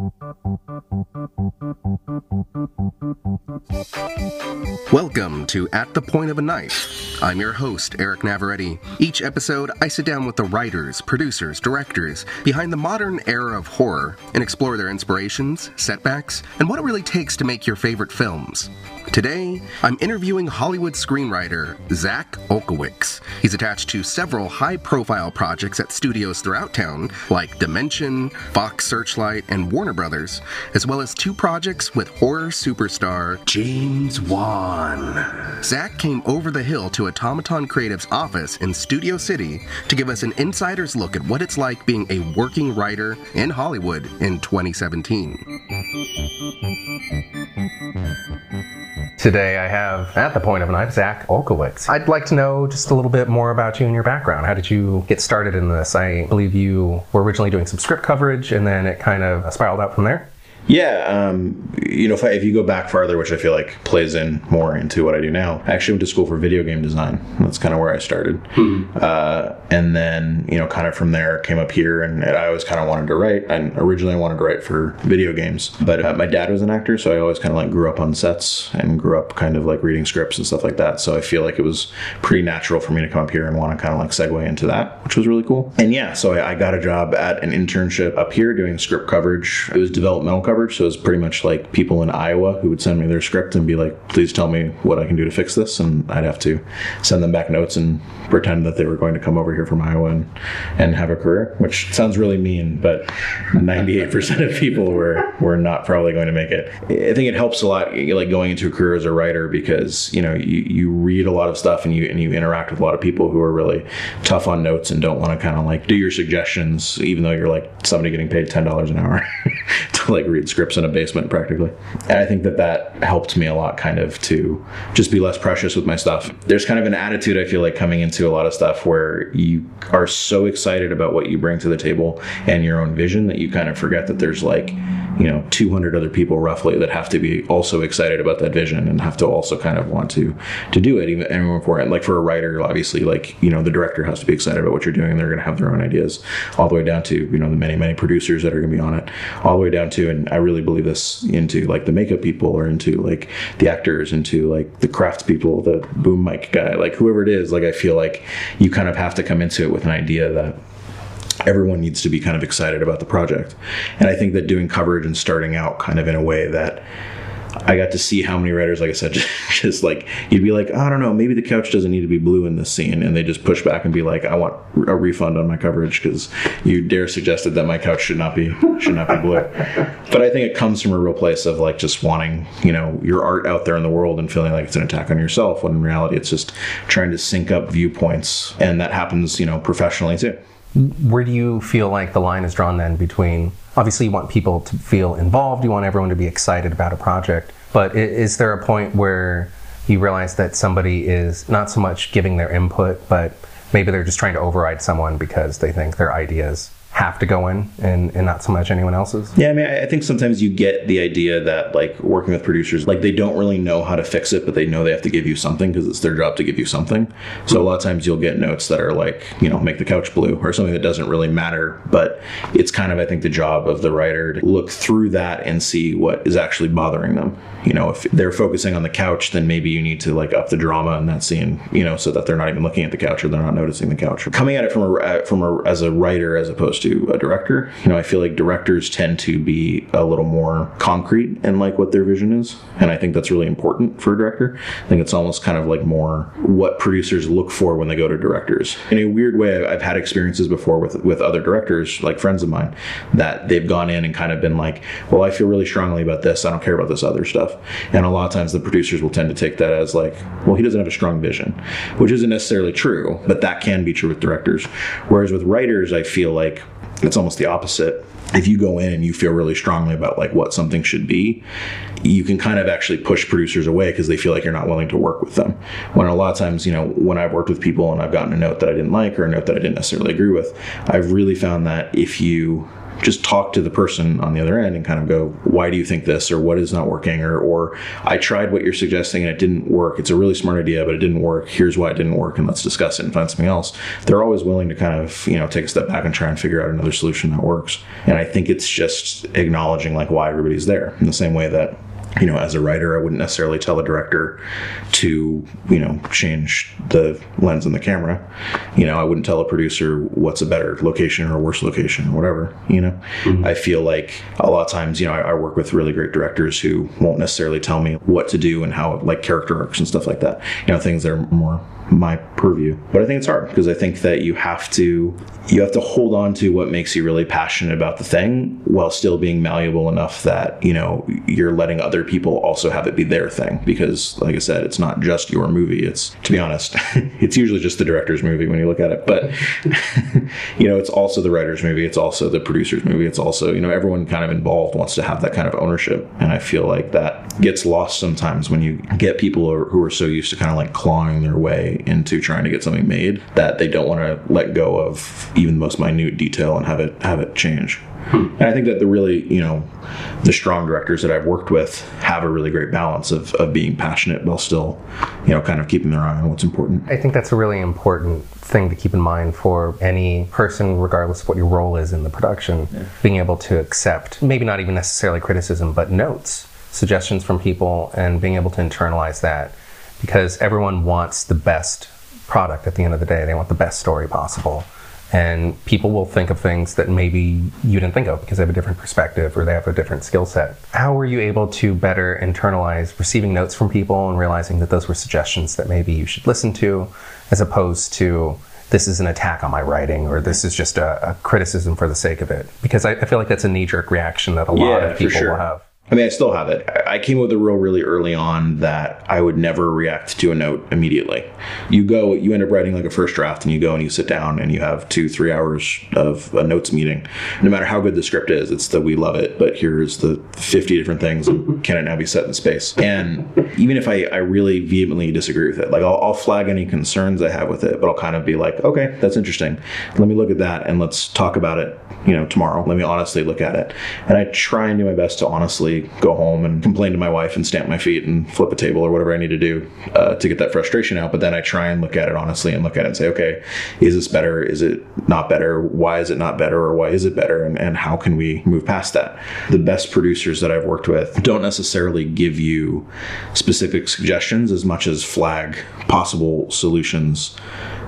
Thank you. Welcome to At the Point of a Knife. I'm your host, Eric Navaretti. Each episode, I sit down with the writers, producers, directors behind the modern era of horror and explore their inspirations, setbacks, and what it really takes to make your favorite films. Today, I'm interviewing Hollywood screenwriter Zak Olkewicz. He's attached to several high profile projects at studios throughout town, like Dimension, Fox Searchlight, and Warner Brothers, as well as two projects with horror superstar James Wan. Zach came over the hill to Automaton Creative's office in Studio City to give us an insider's look at what it's like being a working writer in Hollywood in 2017. Today I have at the point of a knife Zak Olkewicz. I'd like to know just a little bit more about you and your background. How did you get started in this? I believe you were originally doing some script coverage and then it kind of spiraled out from there. Yeah, um, you know, if, I, if you go back farther, which I feel like plays in more into what I do now, I actually went to school for video game design. That's kind of where I started. Mm-hmm. Uh, and then, you know, kind of from there, came up here, and, and I always kind of wanted to write. And originally, I wanted to write for video games, but uh, my dad was an actor, so I always kind of like grew up on sets and grew up kind of like reading scripts and stuff like that. So I feel like it was pretty natural for me to come up here and want to kind of like segue into that, which was really cool. And yeah, so I, I got a job at an internship up here doing script coverage. It was developmental coverage. So it's pretty much like people in Iowa who would send me their script and be like, please tell me what I can do to fix this. And I'd have to send them back notes and pretend that they were going to come over here from Iowa and, and have a career, which sounds really mean, but 98% of people were, were not probably going to make it. I think it helps a lot, like going into a career as a writer because, you know, you, you read a lot of stuff and you, and you interact with a lot of people who are really tough on notes and don't want to kind of like do your suggestions, even though you're like somebody getting paid $10 an hour to like read scripts in a basement practically. And I think that that helped me a lot kind of to just be less precious with my stuff. There's kind of an attitude I feel like coming into a lot of stuff where you are so excited about what you bring to the table and your own vision that you kind of forget that there's like you know 200 other people roughly that have to be also excited about that vision and have to also kind of want to to do it even and more important like for a writer obviously like you know the director has to be excited about what you're doing and they're going to have their own ideas all the way down to you know the many many producers that are going to be on it all the way down to and I really believe this into like the makeup people or into like the actors into like the crafts people the boom mic guy like whoever it is like I feel like you kind of have to come into it with an idea that everyone needs to be kind of excited about the project. And I think that doing coverage and starting out kind of in a way that I got to see how many writers, like I said, just, just, like you'd be like, I don't know, maybe the couch doesn't need to be blue in this scene, and they just push back and be like, I want a refund on my coverage because you dare suggested that my couch should not be should not be blue. But I think it comes from a real place of like just wanting, you know, your art out there in the world and feeling like it's an attack on yourself, when in reality it's just trying to sync up viewpoints, and that happens, you know, professionally too. Where do you feel like the line is drawn then between obviously you want people to feel involved, you want everyone to be excited about a project, but is there a point where you realize that somebody is not so much giving their input, but maybe they're just trying to override someone because they think their ideas have to go in and, and not so much anyone else's. Yeah, I mean, I think sometimes you get the idea that like working with producers, like they don't really know how to fix it, but they know they have to give you something because it's their job to give you something. So a lot of times you'll get notes that are like, you know, make the couch blue or something that doesn't really matter, but it's kind of, I think, the job of the writer to look through that and see what is actually bothering them. You know, if they're focusing on the couch, then maybe you need to like up the drama in that scene, you know, so that they're not even looking at the couch or they're not noticing the couch. Coming at it from a from a as a writer as opposed to to a director. You know, I feel like directors tend to be a little more concrete in like what their vision is, and I think that's really important for a director. I think it's almost kind of like more what producers look for when they go to directors. In a weird way, I've had experiences before with with other directors, like friends of mine, that they've gone in and kind of been like, "Well, I feel really strongly about this. I don't care about this other stuff." And a lot of times, the producers will tend to take that as like, "Well, he doesn't have a strong vision," which isn't necessarily true, but that can be true with directors. Whereas with writers, I feel like it's almost the opposite. If you go in and you feel really strongly about like what something should be you can kind of actually push producers away because they feel like you're not willing to work with them. When a lot of times you know when i've worked with people and i've gotten a note that i didn't like or a note that i didn't necessarily agree with i've really found that if you just talk to the person on the other end and kind of go, why do you think this, or what is not working, or or I tried what you're suggesting and it didn't work. It's a really smart idea, but it didn't work. Here's why it didn't work, and let's discuss it and find something else. They're always willing to kind of you know take a step back and try and figure out another solution that works. And I think it's just acknowledging like why everybody's there in the same way that you know, as a writer, I wouldn't necessarily tell a director to, you know, change the lens and the camera. You know, I wouldn't tell a producer what's a better location or a worse location or whatever. You know, mm-hmm. I feel like a lot of times, you know, I, I, work with really great directors who won't necessarily tell me what to do and how, like character arcs and stuff like that. You know, things that are more my purview. But I think it's hard because I think that you have to you have to hold on to what makes you really passionate about the thing while still being malleable enough that, you know, you're letting other people also have it be their thing because like I said, it's not just your movie. It's to be honest, it's usually just the director's movie when you look at it. But you know, it's also the writer's movie, it's also the producer's movie, it's also, you know, everyone kind of involved wants to have that kind of ownership. And I feel like that gets lost sometimes when you get people who are so used to kind of like clawing their way into trying to get something made that they don't want to let go of even the most minute detail and have it have it change. And I think that the really, you know, the strong directors that I've worked with have a really great balance of, of being passionate while still, you know, kind of keeping their eye on what's important. I think that's a really important thing to keep in mind for any person, regardless of what your role is in the production, yeah. being able to accept maybe not even necessarily criticism, but notes, suggestions from people, and being able to internalize that because everyone wants the best product at the end of the day. They want the best story possible. And people will think of things that maybe you didn't think of because they have a different perspective or they have a different skill set. How were you able to better internalize receiving notes from people and realizing that those were suggestions that maybe you should listen to, as opposed to this is an attack on my writing or this is just a, a criticism for the sake of it? Because I, I, feel like that's a knee jerk reaction that a lot yeah, of people sure. will have. I mean, I still have it. I came with a rule really early on that I would never react to a note immediately. You go, you end up writing like a first draft, and you go and you sit down and you have two, three hours of a notes meeting. No matter how good the script is, it's the we love it, but here's the 50 different things, and can it now be set in space? And even if I, I really vehemently disagree with it, like I'll, I'll flag any concerns I have with it, but I'll kind of be like, okay, that's interesting. Let me look at that and let's talk about it, you know, tomorrow. Let me honestly look at it. And I try and do my best to honestly go home and complain to my wife and stamp my feet and flip a table or whatever I need to do uh, to get that frustration out. But then I try and look at it honestly and look at it and say, okay, is this better? Is it not better? Why is it not better? Or why is it better? And, and how can we move past that? The best producers that I've worked with don't necessarily give you specific suggestions as much as flag possible solutions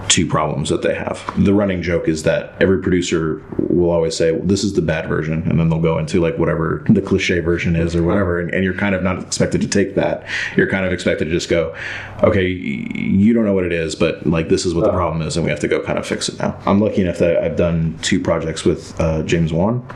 two problems that they have. The running joke is that every producer will always say, well, "This is the bad version," and then they'll go into like whatever the cliche version is or whatever, and, and, you're kind of not expected to take that. You're kind of expected to just go, "Okay, you don't know what it is, but like this is what the uh-huh. problem is, and we have to go kind of fix it now." I'm lucky enough that I've done two projects with uh, James Wan,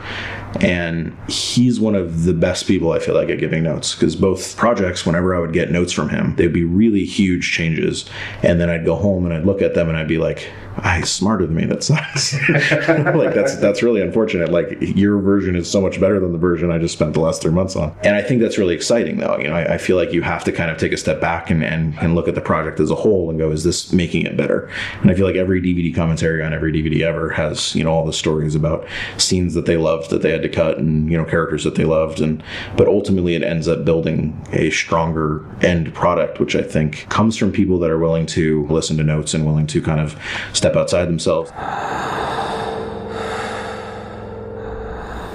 and he's one of the best people I feel like at giving notes because both projects, whenever I would get notes from him, they'd be really huge changes, and then I'd go home and I'd look at them and I'd be like, "Ah, he's smarter than me. That sucks." like that's that's really unfortunate. Like your version is so much better than the version I just spent the last three months on, and I think that's really exciting though. You know, I, I feel like you have to kind of take a step back and, and and look at the project as a whole and go, "Is this making it better?" And I feel like every DVD commentary on every DVD ever has you know all the stories about scenes that they loved that they had to cut and you know characters that they loved and but ultimately it ends up building a stronger end product which i think comes from people that are willing to listen to notes and willing to kind of step outside themselves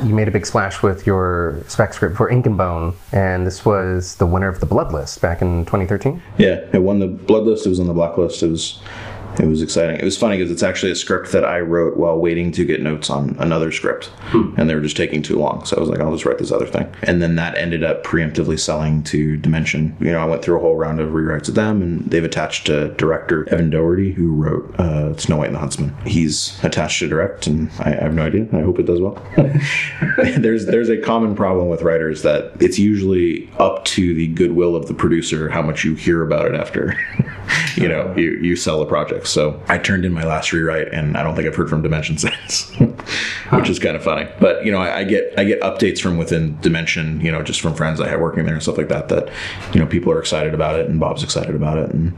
you made a big splash with your spec script for Ink and Bone, and this was the winner of the Blood List back in 2013. Yeah, it won the Blood List. It was on the Blacklist. It was it was exciting. It was funny because it's actually a script that I wrote while waiting to get notes on another script, hmm. and they were just taking too long. So I was like, I'll just write this other thing, and then that ended up preemptively selling to Dimension. You know, I went through a whole round of rewrites with them, and they've attached to director Evan Daugherty, who wrote uh, Snow White and the Huntsman. He's attached to direct, and I, I have no idea. I hope it does well. there's there's a common problem with writers that it's usually up to the goodwill of the producer how much you hear about it after. you know, you, you sell a project. So I turned in my last rewrite, and I don't think I've heard from Dimension since, which is kind of funny. But you know, I, I, get I get updates from within Dimension, you know, just from friends I have working there and stuff like that. That you know, people are excited about it, and Bob's excited about it, and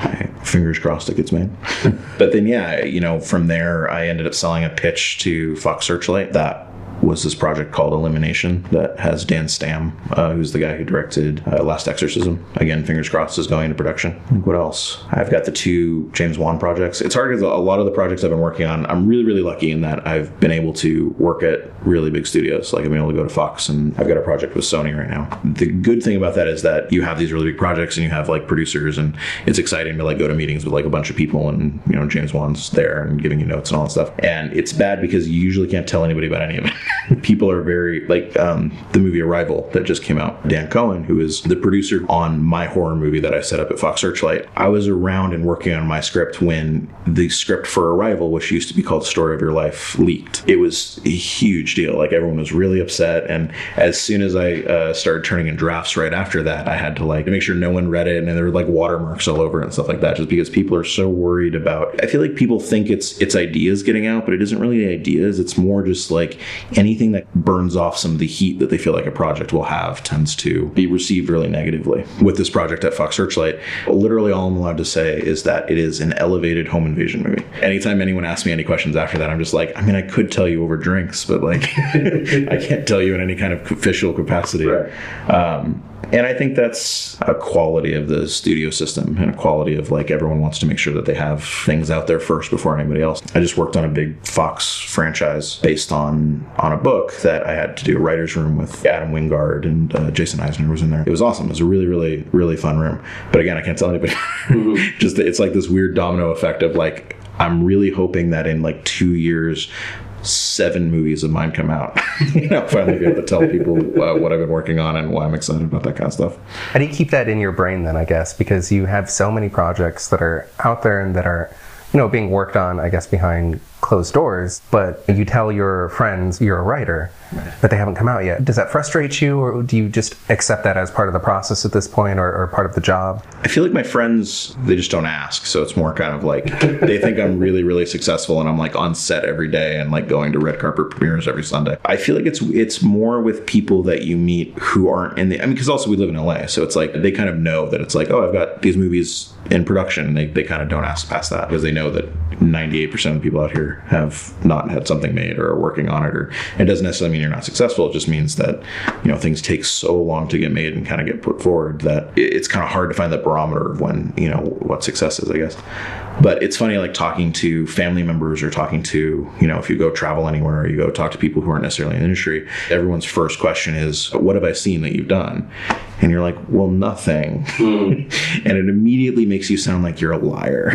I, fingers crossed it gets made. but then, yeah, you know, from there, I ended up selling a pitch to Fox Searchlight that was this project called Elimination that has Dan Stamm, uh, who's the guy who directed uh, Last Exorcism. Again, fingers crossed, is going into production. What else? I've got the two James Wan projects. It's hard because a lot of the projects I've been working on, I'm really, really lucky in that I've been able to work at really big studios. Like I've been able to go to Fox, and I've got a project with Sony right now. The good thing about that is that you have these really big projects, and you have like producers, and it's exciting to like go to meetings with like a bunch of people, and you know James Wan's there and giving you notes and all that stuff. And it's bad because you usually can't tell anybody about any of it. people are very like um, the movie Arrival that just came out. Dan Cohen, who is the producer on my horror movie that I set up at Fox Searchlight, I was around and working on my script when the script for Arrival, which used to be called Story of Your Life, leaked. It was a huge deal. Like everyone was really upset, and as soon as I uh, started turning in drafts right after that, I had to like make sure no one read it, and there were like watermarks all over and stuff like that, just because people are so worried about. I feel like people think it's it's ideas getting out, but it isn't really ideas. It's more just like anything that burns off some of the heat that they feel like a project will have tends to be received really negatively. With this project at Fox Searchlight, literally all I'm allowed to say is that it is an elevated home invasion movie. Anytime anyone asks me any questions after that, I'm just like, I mean, I could tell you over drinks, but like, I can't tell you in any kind of official capacity. Right. Um, and I think that's a quality of the studio system and a quality of like everyone wants to make sure that they have things out there first before anybody else. I just worked on a big Fox franchise based on on a book that I had to do a writer's room with Adam Wingard and uh, Jason Eisener was in there. It was awesome. It was a really, really, really fun room. But again, I can't tell anybody. Mm-hmm. just it's like this weird domino effect of like I'm really hoping that in like two years seven movies of mine come out. you know, finally be able to tell people uh, what I've been working on and why I'm excited about that kind of stuff. How do you keep that in your brain then, I guess? Because you have so many projects that are out there and that are, you know, being worked on, I guess, behind closed doors, but you tell your friends you're a writer, right. but they haven't come out yet. Does that frustrate you, or do you just accept that as part of the process at this point, or, or part of the job? I feel like my friends they just don't ask, so it's more kind of like they think I'm really, really successful, and I'm like on set every day and like going to red carpet premieres every Sunday. I feel like it's it's more with people that you meet who aren't in the. I mean, because also we live in LA, so it's like they kind of know that it's like, oh, I've got these movies in production, and they they kind of don't ask past that because they know that 98% of the people out here have not had something made or are working on it or it doesn't necessarily mean you're not successful. It just means that you know things take so long to get made and kind of get put forward that it's kind of hard to find that barometer of when you know what success is i guess. But it's funny like talking to family members or talking to you know if you go travel anywhere or you go talk to people who aren't necessarily in the industry everyone's first question is what have i seen that you've done and you're like well nothing mm. and it immediately makes you sound like you're a liar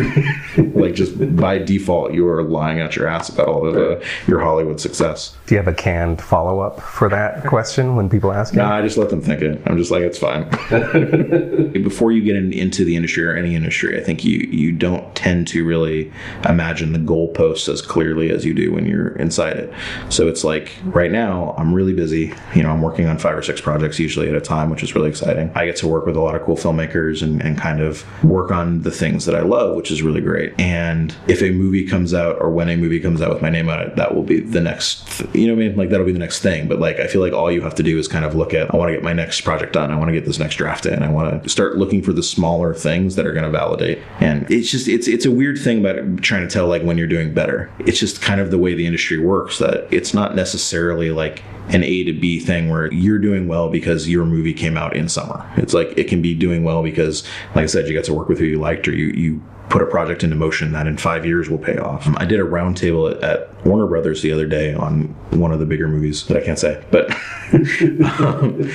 like just by default you are lying out your ass about all of uh, your hollywood success do you have a canned follow-up for that question when people ask you no i just let them think it i'm just like it's fine before you get in, into the industry or any industry i think you you don't tend to really imagine the goalposts as clearly as you do when you're inside it. So it's like right now I'm really busy. You know, I'm working on five or six projects usually at a time, which is really exciting. I get to work with a lot of cool filmmakers and, and kind of work on the things that I love, which is really great. And if a movie comes out or when a movie comes out with my name on it, that will be the next, you know what I mean? Like that'll be the next thing. But like I feel like all you have to do is kind of look at, I want to get my next project done. I want to get this next draft in. I want to start looking for the smaller things that are going to validate. And it's just, it's, it's a weird thing about trying to tell like when you're doing better. It's just kind of the way the industry works that it's not necessarily like an A to B thing where you're doing well because your movie came out in summer. It's like it can be doing well because, like I said, you got to work with who you liked or you, you put a project into motion that in five years will pay off. I did a roundtable at, at, Warner Brothers the other day on one of the bigger movies that I can't say, but um,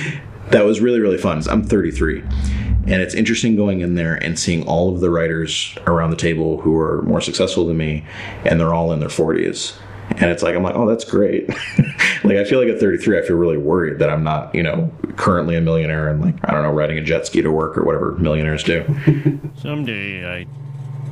that was really, really fun. I'm 33 and it's interesting going in there and seeing all of the writers around the table who are more successful than me, and they're all in their 40s. And it's like, I'm like, oh, that's great. like, I feel like at 33, I feel really worried that I'm not, you know, currently a millionaire and, like, I don't know, riding a jet ski to work or whatever millionaires do. Someday I'd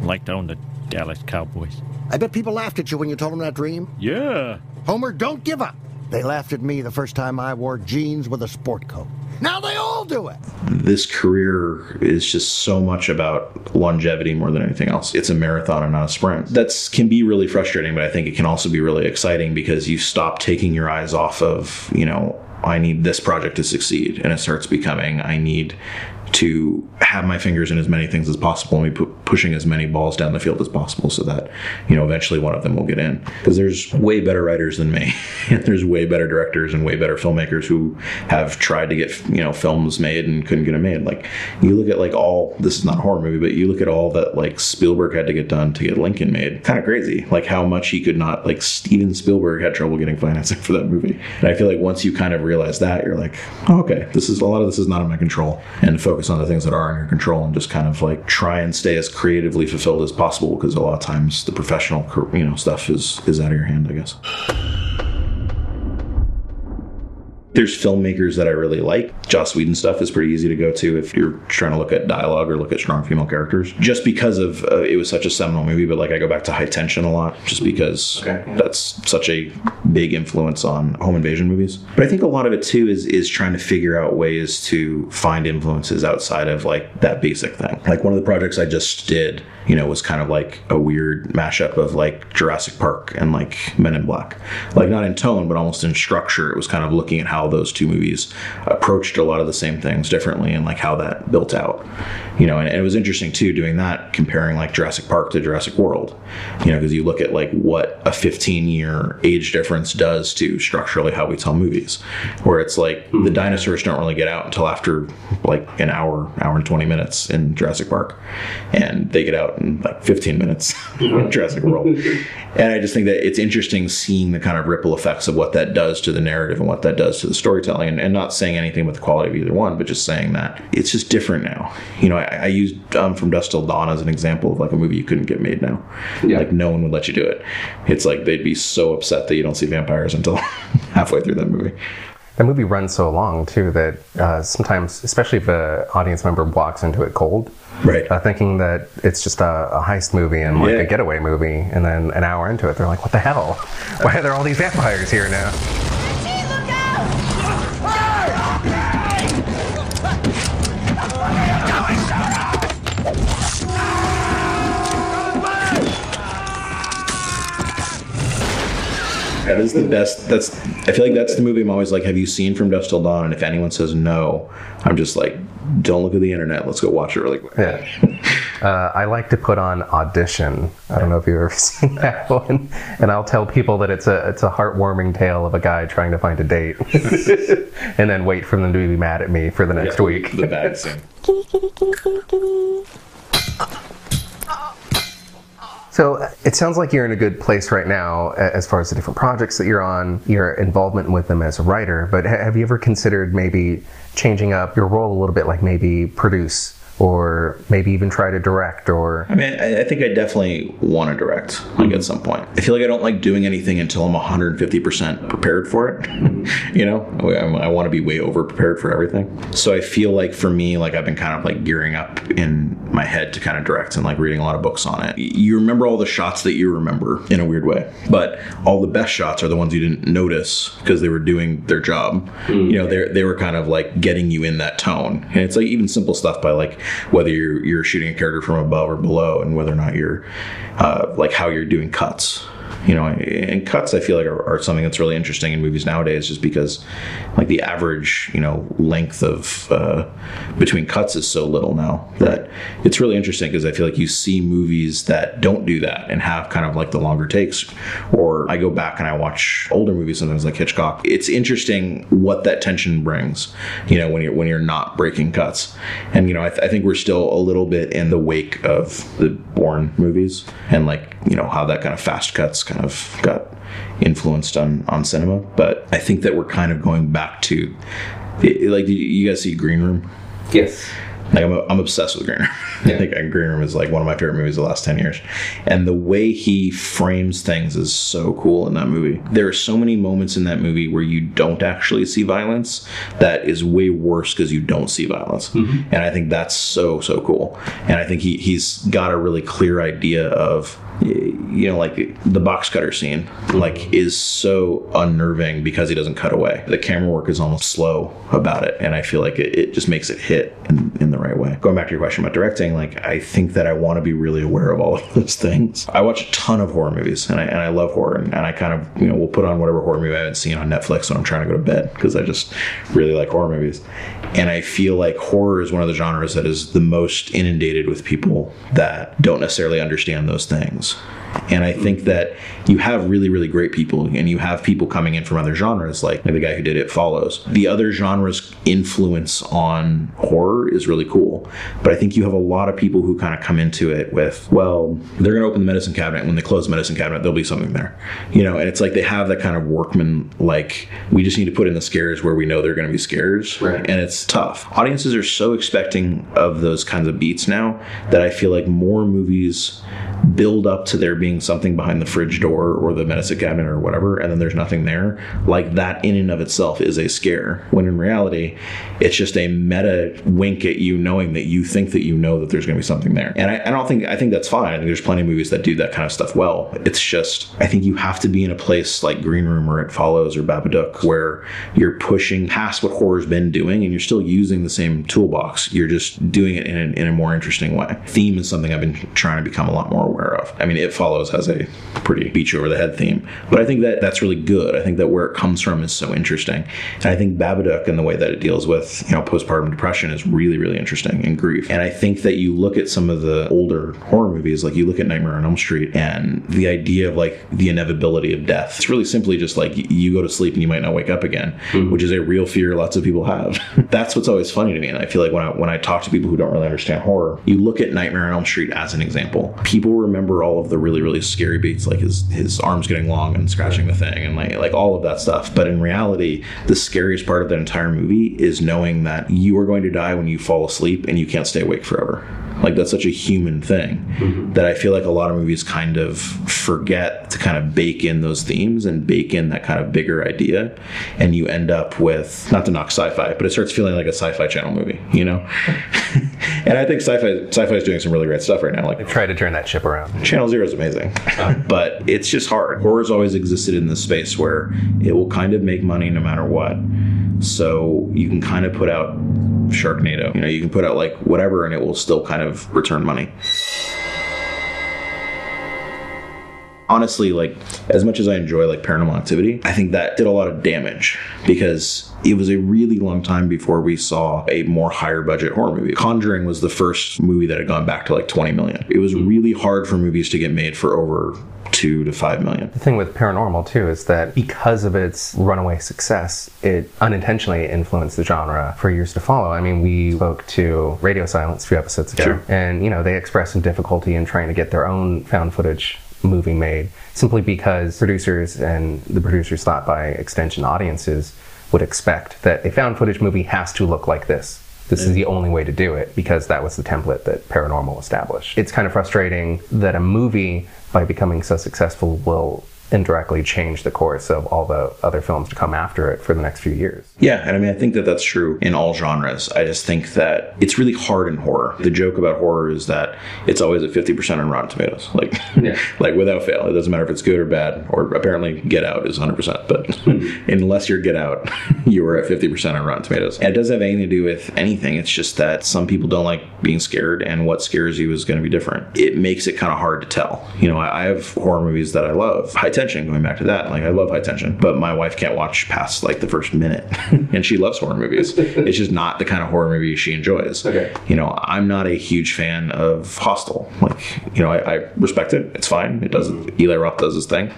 like to own the Dallas Cowboys. I bet people laughed at you when you told them that dream. Yeah. Homer, don't give up. They laughed at me the first time I wore jeans with a sport coat. Now they do it. This career is just so much about longevity more than anything else. It's a marathon and not a sprint. That can be really frustrating, but I think it can also be really exciting because you stop taking your eyes off of, you know, I need this project to succeed. And it starts becoming, I need to have my fingers in as many things as possible and be pu- pushing as many balls down the field as possible so that you know eventually one of them will get in. Because there's way better writers than me. And there's way better directors and way better filmmakers who have tried to get you know films made and couldn't get them made. Like you look at like all this is not a horror movie but you look at all that like Spielberg had to get done to get Lincoln made. Kind of crazy like how much he could not like Steven Spielberg had trouble getting financing for that movie. And I feel like once you kind of realize that you're like oh, okay this is a lot of this is not in my control and focus on the things that are in your control and just kind of like try and stay as creatively fulfilled as possible because a lot of times the professional you know stuff is is out of your hand I guess there's filmmakers that I really like. Joss Whedon stuff is pretty easy to go to if you're trying to look at dialogue or look at strong female characters. Just because of uh, it was such a seminal movie, but like I go back to High Tension a lot, just because Okay. that's such a big influence on home invasion movies. But I think a lot of it too is is trying to figure out ways to find influences outside of like that basic thing. Like one of the projects I just did, you know, was kind of like a weird mashup of like Jurassic Park and like Men in Black. Like not in tone, but almost in structure. It was kind of looking at how those two movies approached a lot of the same things differently and like how that built out. You know, and, and it was interesting too doing that, comparing like Jurassic Park to Jurassic World. You know, because you look at like what a 15 year age difference does to structurally how we tell movies, where it's like the hmm. dinosaurs don't really get out until after like an hour, hour and 20 minutes in Jurassic Park, and they get out in like 15 minutes in Jurassic World. And I just think that it's interesting seeing the kind of ripple effects of what that does to the narrative and what that does to the storytelling, and, and not saying anything with the quality of either one, but just saying that it's just different now. You know, I, I used um, From Dusk Till Dawn as an example of like a movie you couldn't get made now. Yeah. Like no one would let you do it. It's like they'd be so upset that you don't see vampires until halfway through that movie. That movie runs so long too that uh, sometimes, especially if an audience member walks into it cold, Right. uh, thinking that it's just a, a heist movie and like Yeah. a getaway movie, and then an hour into it, they're like, "What the hell? Why are there all these vampires here now?" That is the best. That's. I feel like that's the movie I'm always like, have you seen From Dusk Till Dawn? And if anyone says no, I'm just like, don't look at the internet. Let's go watch it really quick. Yeah. Uh, I like to put on audition. I don't know if you've ever seen that one, and I'll tell people that it's a it's a heartwarming tale of a guy trying to find a date, and then wait for them to be mad at me for the next week. The bad scene. So uh, it sounds like you're in a good place right now as far as the different projects that you're on, your involvement with them as a writer. But have you ever considered maybe changing up your role a little bit, like maybe produce or maybe even try to direct or I mean, I, think I definitely want to direct, like at some point. I feel like I don't like doing anything until I'm 150% prepared for it. you know, I, I want to be way over prepared for everything. So I feel like for me, like I've been kind of like gearing up in my head to kind of direct and like reading a lot of books on it. You remember all the shots that you remember in a weird way, but all the best shots are the ones you didn't notice because they were doing their job. You know, they they were kind of like getting you in that tone, and it's like even simple stuff by like whether you're you're shooting a character from above or below, and whether or not you're uh, like how you're doing cuts. You know, and cuts I feel like are, are something that's really interesting in movies nowadays, just because like the average you know length of uh, between cuts is so little now that it's really interesting because I feel like you see movies that don't do that and have kind of like the longer takes. Or I go back and I watch older movies sometimes like Hitchcock. It's interesting what that tension brings. You know, when you're when you're not breaking cuts, and you know I, th- I think we're still a little bit in the wake of the Bourne movies and like you know how that kind of fast cuts kind of got influenced on on cinema. But I think that we're kind of going back to like you- guys see Green Room. yes, Like I'm, I'm obsessed with Green Room. I think Green Room is like one of my favorite movies of the last ten years, and the way he frames things is so cool in that movie. There are so many moments in that movie where you don't actually see violence that is way worse because you don't see violence, mm-hmm. and I think that's so so cool. And I think he he's got a really clear idea of you know, like the box cutter scene, like is so unnerving because he doesn't cut away. The camera work is almost slow about it, and I feel like it, it just makes it hit in, in the right way. Going back to your question about directing, like I think that I want to be really aware of all of those things. I watch a ton of horror movies, and I and I love horror, and, and I kind of you know will put on whatever horror movie I haven't seen on Netflix when I'm trying to go to bed because I just really like horror movies, and I feel like horror is one of the genres that is the most inundated with people that don't necessarily understand those things things. And I think that you have really, really great people, and you have people coming in from other genres, like the guy who did It Follows. The other genres' influence on horror is really cool. But I think you have a lot of people who kind of come into it with, well, they're going to open the medicine cabinet. When they close the medicine cabinet, there'll be something there. You know, and it's like they have that kind of workman, like, we just need to put in the scares where we know they're going to be scares. Right. And it's tough. Audiences are so expecting of those kinds of beats now that I feel like more movies build up to there being something behind the fridge door or the medicine cabinet or whatever, and then there's nothing there. Like that in and of itself is a scare. When in reality, it's just a meta wink at you knowing that you think that you know that there's going to be something there. And I, I don't think I think that's fine. I think there's plenty of movies that do that kind of stuff well. It's just I think you have to be in a place like Green Room or It Follows or Babadook where you're pushing past what horror's been doing and you're still using the same toolbox. You're just doing it in in a more interesting way. Theme is something I've been trying to become a lot more aware of. I mean, It Follows has a pretty beach over the head theme, but I think that that's really good. I think that where it comes from is so interesting, and I think Babadook and the way that it deals with you know postpartum depression is really really interesting and grief. And I think that you look at some of the older horror movies, like you look at Nightmare on Elm Street, and the idea of like the inevitability of death. It's really simply just like you go to sleep and you might not wake up again, hmm. which is a real fear lots of people have. that's what's always funny to me, and I feel like when I when I talk to people who don't really understand horror, you look at Nightmare on Elm Street as an example. People remember all of the really really scary beats, like his his arms getting long and scratching the thing, and like like all of that stuff. But in reality, the scariest part of that entire movie is knowing that you are going to die when you fall asleep and you can't stay awake forever. Like that's such a human thing mm-hmm. that I feel like a lot of movies kind of forget to kind of bake in those themes and bake in that kind of bigger idea, and you end up with not to knock sci-fi, but it starts feeling like a sci-fi channel movie, you know. and I think sci-fi sci-fi is doing some really great stuff right now. Like Try to turn that ship around. Channel Zero is amazing, uh. but it's just hard. Horror's always existed in this space where it will kind of make money no matter what. So you can kind of put out Sharknado, you know, you can put out like whatever, and it will still kind of return money. Honestly, like as much as I enjoy like paranormal activity, I think that did a lot of damage because it was a really long time before we saw a more higher budget horror movie. Conjuring was the first movie that had gone back to like 20 million. It was mm-hmm. really hard for movies to get made for over two to five million. The thing with paranormal too is that because of its runaway success, it unintentionally influenced the genre for years to follow. I mean, we spoke to Radio Silence a few episodes ago, Sure. and you know they expressed some difficulty in trying to get their own found footage movie made simply because producers and the producers thought by extension audiences would expect that a found footage movie has to look like this. This is mm. the only way to do it because that was the template that paranormal established. It's kind of frustrating that a movie, by becoming so successful, will indirectly change the course of all the other films to come after it for the next few years. Yeah, and I mean, I think that that's true in all genres. I just think that it's really hard in horror. The joke about horror is that it's always at fifty percent on Rotten Tomatoes, like, Yeah. like without fail. It doesn't matter if it's good or bad. Or apparently, Get Out is hundred percent, but unless you're Get Out, you are at fifty percent on Rotten Tomatoes. And it doesn't have anything to do with anything. It's just that some people don't like being scared, and what scares you is going to be different. It makes it kind of hard to tell. You know, I, I have horror movies that I love. High Tension, going back to that, like I love High Tension, but my wife can't watch past like the first minute, and she loves horror movies. It's just not the kind of horror movie she enjoys. Okay. You know, I'm not a huge fan of Hostel. Like, you know, I, I respect it. It's fine. It does. Eli Roth does his thing,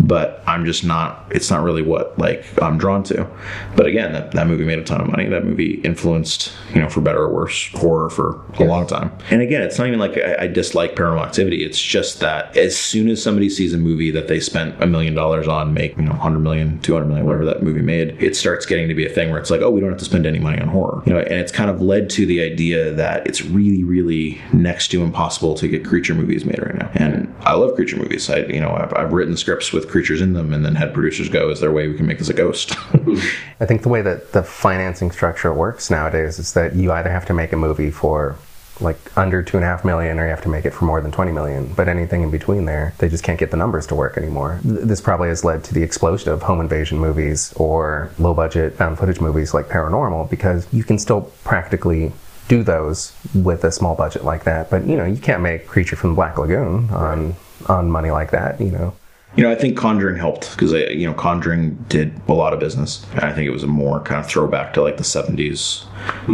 but I'm just not. It's not really what like I'm drawn to. But again, that, that movie made a ton of money. That movie influenced, you know, for better or worse, horror for a long time. And again, it's not even like I, I dislike Paranormal Activity. It's just that as soon as somebody sees a movie that they spent a million dollars on, make you know, 100 million, 200 million, whatever that movie made, it starts getting to be a thing where it's like, oh, we don't have to spend any money on horror. You know, and it's kind of led to the idea that it's really, really next to impossible to get creature movies made right now. And I love creature movies. I, you know, I've, I've written scripts with creatures in them, and then had producers go, "Is there a way we can make this a ghost?" I think the way that the financing structure works nowadays is that you either have to make a movie for like under two and a half million, or you have to make it for more than 20 million. But anything in between there, they just can't get the numbers to work anymore. This probably has led to the explosion of home invasion movies or low budget found footage movies like Paranormal because you can still practically do those with a small budget like that. But you know, you can't make Creature from the Black Lagoon on on money like that. You know. You know, I think Conjuring helped because you know Conjuring did a lot of business. And I think it was a more kind of throwback to like the '70s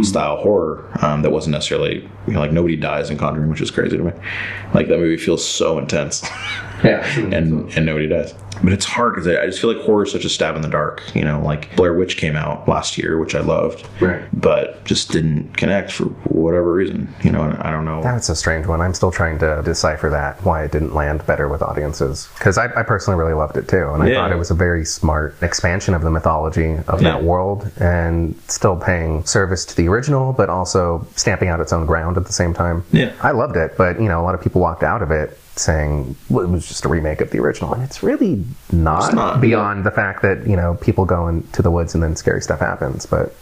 style horror um, that wasn't necessarily you know like nobody dies in Conjuring, which is crazy to me. Like that movie feels so intense, Yeah. and and nobody dies. But it's hard because I, just feel like horror is such a stab in the dark. You know, like Blair Witch came out last year, which I loved, Right. but just didn't connect for whatever reason. You know, and I don't know. That's a strange one. I'm still trying to decipher that, why it didn't land better with audiences. Because I, I personally really loved it too. And I Yeah. thought it was a very smart expansion of the mythology of Yeah. that world and still paying service to the original, but also stamping out its own ground at the same time. Yeah. I loved it, but you know, a lot of people walked out of it saying well, it was just a remake of the original. And it's really not, not, beyond the fact that, you know, people go into the woods and then scary stuff happens. But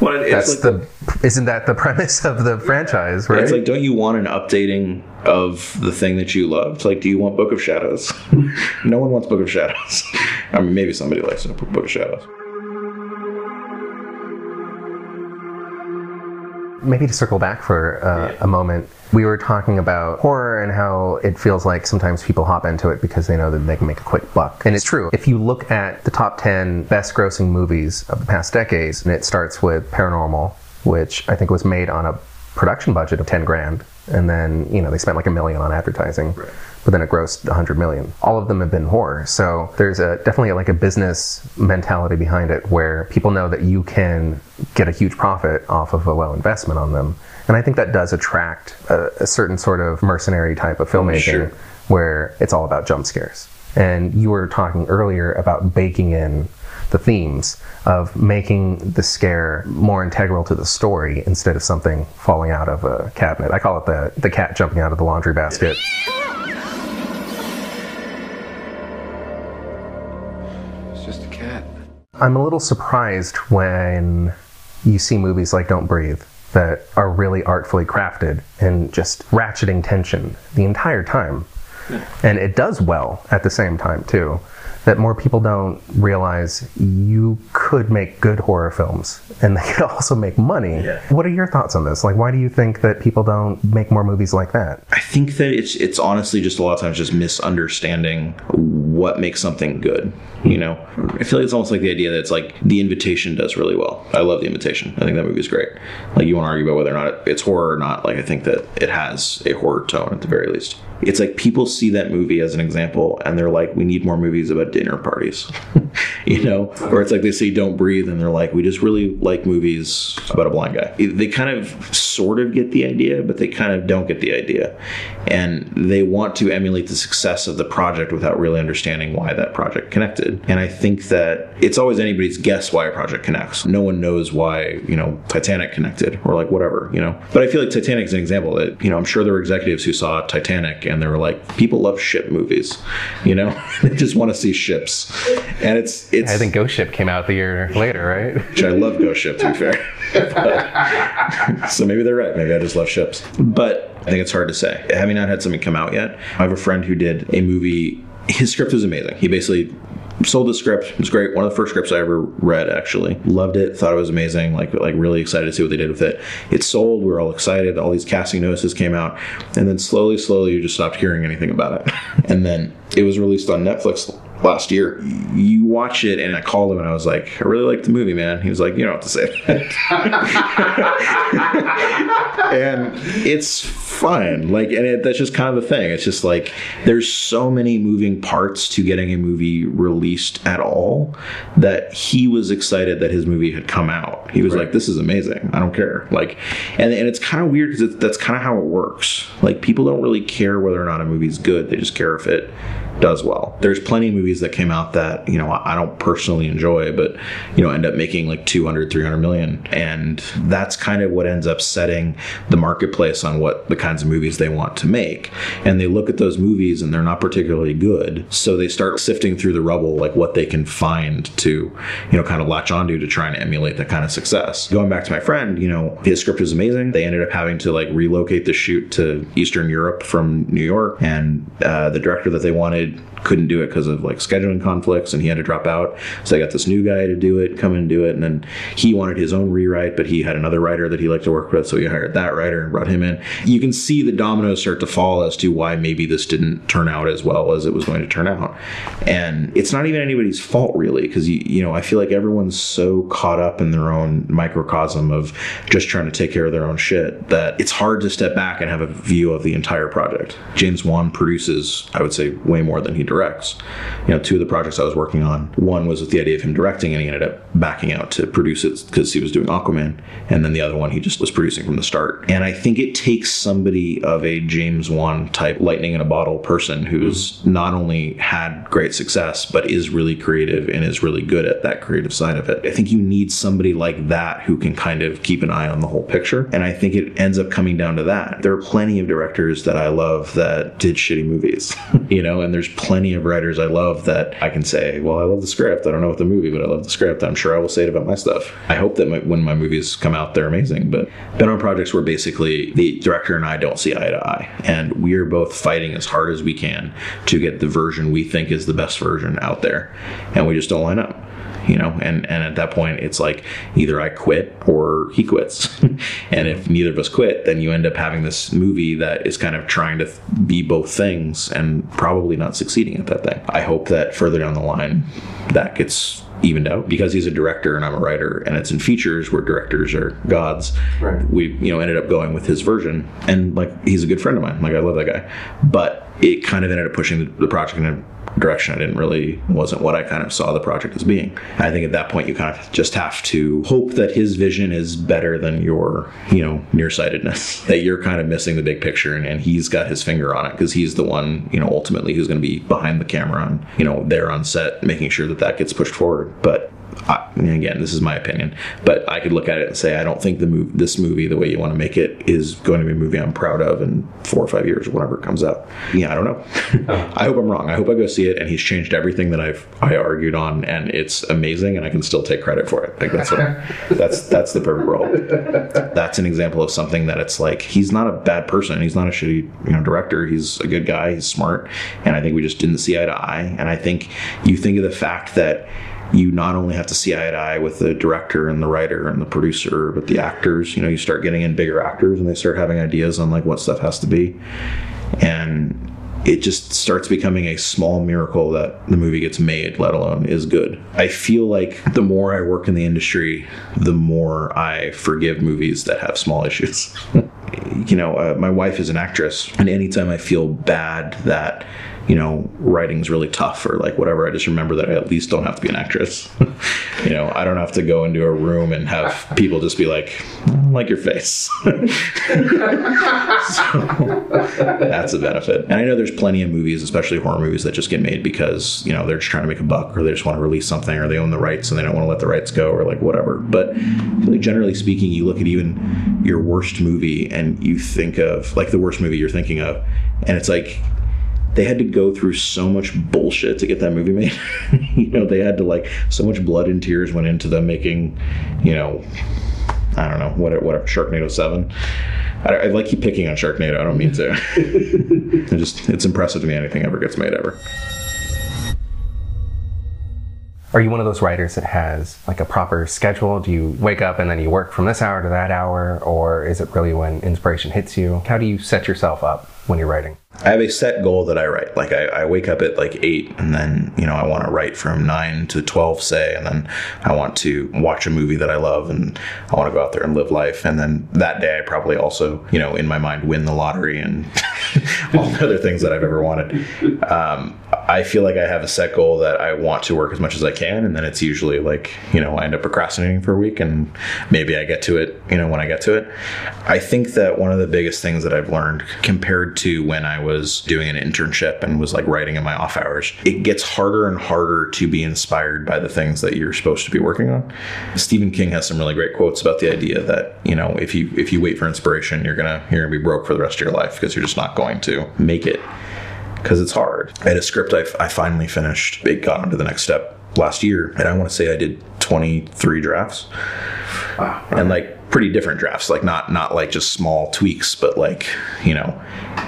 Well, it's that's like- the, isn't that the premise of the franchise, right? It's like, don't you want an updating of the thing that you loved? Like, do you want Book of Shadows? no one wants Book of Shadows. I mean, maybe somebody likes Book of Shadows. Maybe to circle back for uh, a moment, we were talking about horror and how it feels like sometimes people hop into it because they know that they can make a quick buck. And it's true. If you look at the top 10 best grossing movies of the past decades, and it starts with Paranormal, which I think was made on a production budget of 10 grand. And then, you know, they spent like a million on advertising. But then it grossed 100 million. All of them have been horror. So there's a definitely like a business mentality behind it where people know that you can get a huge profit off of a low investment on them. And I think that does attract a, a certain sort of mercenary type of filmmaking Sure. where it's all about jump scares. And you were talking earlier about baking in the themes of making the scare more integral to the story instead of something falling out of a cabinet. I call it the, the cat jumping out of the laundry basket. I'm a little surprised when you see movies like Don't Breathe that are really artfully crafted and just ratcheting tension the entire time. And it does well at the same time, too. That more people don't realize you could make good horror films and they could also make money. What are your thoughts on this? Like, why do you think that people don't make more movies like that? I think that it's it's honestly just a lot of times just misunderstanding what makes something good. You know, I feel like it's almost like the idea that it's like the invitation does really well. I love the invitation. I think that movie is great. Like you want to argue about whether or not it's horror or not. Like I think that it has a horror tone at the very least. It's like people see that movie as an example and they're like, we need more movies about dinner parties. you know, or it's like they say Don't Breathe and they're like, we just really like movies about a blind guy. They kind of sort of get the idea, but they kind of don't get the idea. And they want to emulate the success of the project without really understanding why that project connected. And I think that it's always anybody's guess why a project connects. No one knows why, you know, Titanic connected or like whatever, you know. But I feel like Titanic is an example that, you know, I'm sure there were executives who saw Titanic and they were like, people love ship movies, you know, they just want to see ships. And it's, it's, I think Ghost Ship came out the year later, right? which I love Ghost Ship to be fair. But- so maybe they're right. Maybe I just love ships. But I think it's hard to say. Having not had something come out yet, I have a friend who did a movie. His script was amazing. He basically sold the script. It was great. One of the first scripts I ever read, actually. Loved it. Thought it was amazing. Like, like really excited to see what they did with it. It sold. We were all excited. All these casting notices came out, and then slowly, slowly, you just stopped hearing anything about it. and then it was released on Netflix last year. You watch it, and I called him and I was like, I really liked the movie, man. He was like, You don't have to say that. and it's fun. Like, and it, that's just kind of the thing. It's just like there's so many moving parts to getting a movie released at all that he was excited that his movie had come out. He was like, This is amazing. I don't care. Like, and, and it's kind of weird because that's kind of how it works. Like, people don't really care whether or not a movie's good, they just care if it does well. There's plenty of movies that came out that, you know, I don't personally enjoy, but, you know, end up making like 200, 300 million. And that's kind of what ends up setting the marketplace on what the kinds of movies they want to make. And they look at those movies and they're not particularly good. So they start sifting through the rubble, like what they can find to, you know, kind of latch onto to try and emulate that kind of success. Going back to my friend, you know, his script was amazing. They ended up having to like relocate the shoot to Eastern Europe from New York. And uh, the director that they wanted played couldn't do it because of like scheduling conflicts and he had to drop out. So I got this new guy to do it, come and do it. And then he wanted his own rewrite, but he had another writer that he liked to work with. So he hired that writer and brought him in. You can see the dominoes start to fall as to why maybe this didn't turn out as well as it was going to turn out. And it's not even anybody's fault really, because you, you know, I feel like everyone's so caught up in their own microcosm of just trying to take care of their own shit that it's hard to step back and have a view of the entire project. James Wan produces, I would say, way more than he directs. You know, two of the projects I was working on, one was with the idea of him directing, and he ended up backing out to produce it because he was doing Aquaman, and then the other one he just was producing from the start. And I think it takes somebody of a James Wan type lightning in a bottle person who's not only had great success but is really creative and is really good at that creative side of it. I think you need somebody like that who can kind of keep an eye on the whole picture, and I think it ends up coming down to that. There are plenty of directors that I love that did shitty movies, you know, and there's plenty of writers I love that I can say, well, I love the script. I don't know what the movie, but I love the script. I'm sure I will say it about my stuff. I hope that my, when my movies come out, they're amazing. But been on projects where basically the director and I don't see eye to eye, and we are both fighting as hard as we can to get the version we think is the best version out there, and we just don't line up you know and and at that point it's like either i quit or he quits and if neither of us quit then you end up having this movie that is kind of trying to be both things and probably not succeeding at that thing i hope that further down the line that gets evened out because he's a director and I'm a writer and it's in features where directors are gods. Right. We you know ended up going with his version and like he's a good friend of mine. Like I love that guy. But it kind of ended up pushing the, project in a direction I didn't really wasn't what I kind of saw the project as being. I think at that point you kind of just have to hope that his vision is better than your, you know, nearsightedness. That you're kind of missing the big picture and, and he's got his finger on it because he's the one, you know, ultimately who's going to be behind the camera and, you know, there on set making sure that that gets pushed forward. But I, again, this is my opinion, but I could look at it and say I don't think the move, this movie, the way you want to make it, is going to be a movie I'm proud of in four or five years, whenever it comes out. Yeah, I don't know. Oh. I hope I'm wrong. I hope I go see it and he's changed everything that I've I argued on, and it's amazing, and I can still take credit for it. Like that's what, that's that's the perfect role. That's an example of something that it's like he's not a bad person. He's not a shitty you know director. He's a good guy. He's smart, and I think we just didn't see eye to eye. And I think you think of the fact that you not only have to see eye to eye with the director and the writer and the producer, but the actors. You know, you start getting in bigger actors and they start having ideas on like what stuff has to be. And it just starts becoming a small miracle that the movie gets made, let alone is good. I feel like the more I work in the industry, the more I forgive movies that have small issues. you know, uh, my wife is an actress, and anytime I feel bad that you know, writing's really tough or like whatever. I just remember that I at least don't have to be an actress. you know, I don't have to go into a room and have people just be like, "I don't like your face. so that's a benefit. And I know there's plenty of movies, especially horror movies, that just get made because, you know, they're just trying to make a buck or they just want to release something or they own the rights and they don't want to let the rights go or like whatever. But like generally speaking, you look at even your worst movie and you think of like the worst movie you're thinking of, and it's like they had to go through so much bullshit to get that movie made. you know, they had to like so much blood and tears went into them making, you know, I don't know what what Sharknado Seven. I, I like keep picking on Sharknado. I don't mean to. it just it's impressive to me anything ever gets made ever. Are you one of those writers that has like a proper schedule? Do you wake up and then you work from this hour to that hour, or is it really when inspiration hits you? How do you set yourself up when you're writing? I have a set goal that I write. Like I, I wake up at like eight, and then you know I want to write from nine to twelve, say, and then I want to watch a movie that I love, and I want to go out there and live life. And then that day, I probably also, you know, in my mind, win the lottery and all the other things that I've ever wanted. Um, I feel like I have a set goal that I want to work as much as I can, and then it's usually like you know I end up procrastinating for a week, and maybe I get to it you know when I get to it. I think that one of the biggest things that I've learned compared to when I was doing an internship and was like writing in my off hours, it gets harder and harder to be inspired by the things that you're supposed to be working on. Stephen King has some really great quotes about the idea that you know if you if you wait for inspiration, you're gonna you're gonna be broke for the rest of your life because you're just not going to make it because it's hard. I had a script I, I finally finished. It got onto the next step last year, and I want to say I did 23 drafts. Wow. And like pretty different drafts, like not not like just small tweaks, but like you know,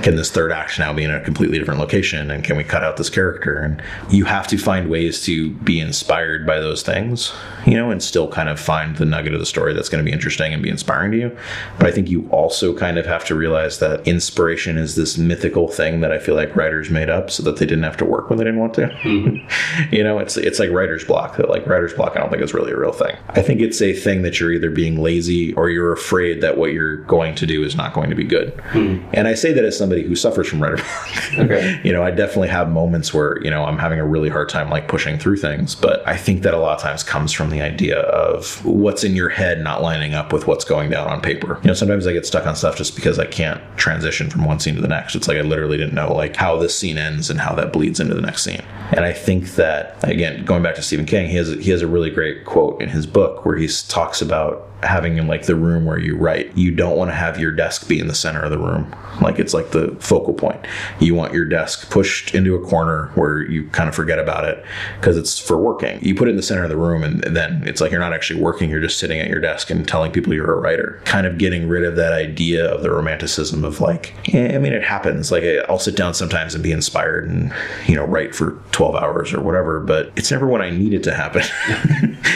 can this third act now be in a completely different location, and can we cut out this character? And you have to find ways to be inspired by those things, you know, and still kind of find the nugget of the story that's going to be interesting and be inspiring to you. But I think you also kind of have to realize that inspiration is this mythical thing that I feel like writers made up so that they didn't have to work when they didn't want to. Mm-hmm. you know, it's it's like writer's block. That like writer's block, I don't think is really a real thing. I think it's a thing that you're either being lazy or you're afraid that what you're going to do is not going to be good. Hmm. And I say that as somebody who suffers from writer block. Okay. you know, I definitely have moments where, you know, I'm having a really hard time like pushing through things, but I think that a lot of times comes from the idea of what's in your head not lining up with what's going down on paper. You know, sometimes I get stuck on stuff just because I can't transition from one scene to the next. It's like I literally didn't know like how this scene ends and how that bleeds into the next scene. And I think that again, going back to Stephen King, he has he has a really great quote in his book where he talks about having in like the room where you write. You don't want to have your desk be in the center of the room. Like it's like the focal point. You want your desk pushed into a corner where you kind of forget about it because it's for working. You put it in the center of the room and, then it's like you're not actually working. You're just sitting at your desk and telling people you're a writer. Kind of getting rid of that idea of the romanticism of like, yeah, I mean, it happens. Like eh, I'll sit down sometimes and be inspired and, you know, write for 12 hours or whatever, but it's never when I need it to happen.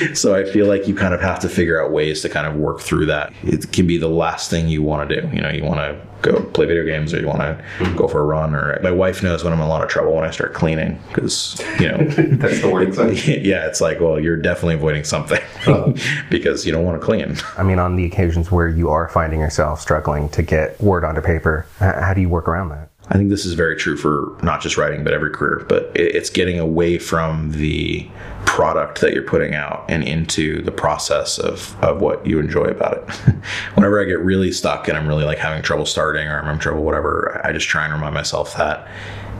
so I feel like you kind of have to figure out ways to kind of work through that. It can be the last thing you want to do. You know, you want to go play video games or you want to go for a run or my wife knows when I'm in a lot of trouble when I start cleaning because you know that's the word yeah it's like well you're definitely avoiding something because you don't want to clean I mean on the occasions where you are finding yourself struggling to get word onto paper how do you work around that I think this is very true for not just writing, but every career. But it's getting away from the product that you're putting out and into the process of, of what you enjoy about it. Whenever I get really stuck and I'm really like having trouble starting or I'm having trouble, whatever, I just try and remind myself that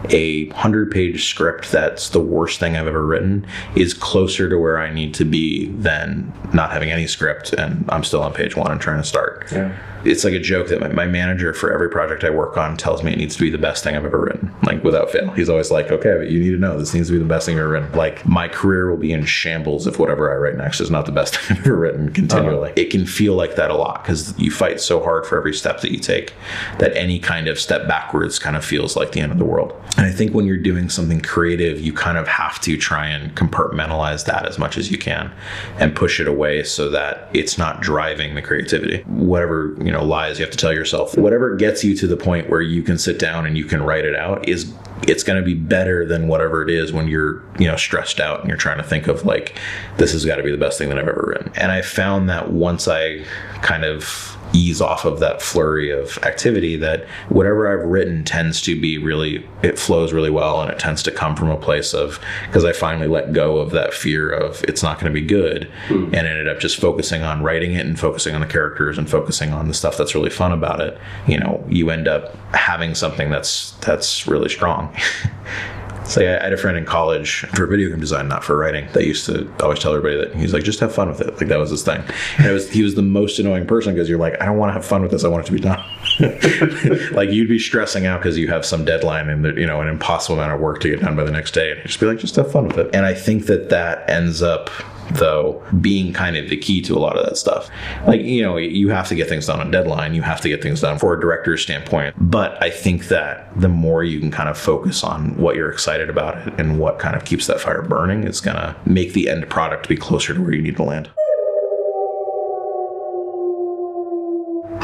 a 100 page script that's the worst thing I've ever written is closer to where I need to be than not having any script and I'm still on page one and trying to start. Yeah it's like a joke that my, my, manager for every project I work on tells me it needs to be the best thing I've ever written, like without fail. He's always like, okay, but you need to know this needs to be the best thing I've ever written. Like my career will be in shambles if whatever I write next is not the best thing I've ever written continually. Uh-huh. It can feel like that a lot because you fight so hard for every step that you take that any kind of step backwards kind of feels like the end of the world. And I think when you're doing something creative, you kind of have to try and compartmentalize that as much as you can and push it away so that it's not driving the creativity. Whatever, you know lies you have to tell yourself. Whatever gets you to the point where you can sit down and you can write it out is it's going to be better than whatever it is when you're you know stressed out and you're trying to think of like this has got to be the best thing that i've ever written. And i found that once i kind of ease off of that flurry of activity that whatever I've written tends to be really it flows really well and it tends to come from a place of because I finally let go of that fear of it's not going to be good mm. and ended up just focusing on writing it and focusing on the characters and focusing on the stuff that's really fun about it you know you end up having something that's that's really strong So I had a friend in college for video game design, not for writing, that used to always tell everybody that he's like, just have fun with it. Like that was his thing. And it was he was the most annoying person because you're like, I don't want to have fun with this. I want it to be done. like you'd be stressing out because you have some deadline and you know an impossible amount of work to get done by the next day, and just be like, just have fun with it. And I think that that ends up though being kind of the key to a lot of that stuff. Like, you know, you have to get things done on deadline, you have to get things done for a director's standpoint. But I think that the more you can kind of focus on what you're excited about and what kind of keeps that fire burning is going to make the end product be closer to where you need to land.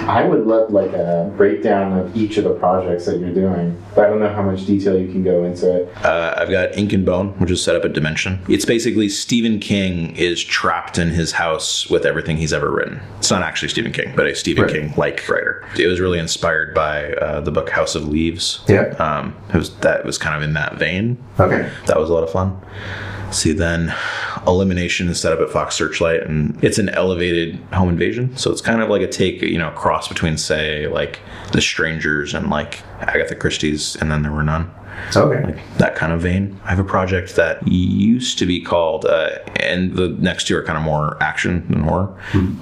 I would love like a breakdown of each of the projects that you're doing. But I don't know how much detail you can go into it. Uh, I've got Ink and Bone, which is set up at Dimension. It's basically Stephen King is trapped in his house with everything he's ever written. It's not actually Stephen King, but a Stephen Right. King like writer. It was really inspired by uh, the book House of Leaves. Yeah. Um, it was that was kind of in that vein. Okay. That was a lot of fun. See, then Elimination is set up at Fox Searchlight, and it's an elevated home invasion. So it's kind of like a take, you know, cross between, say, like The Strangers and like Agatha Christie's, and then there were none Okay. like that kind of vein. I have a project that used to be called, uh, and the next two are kind of more action than horror,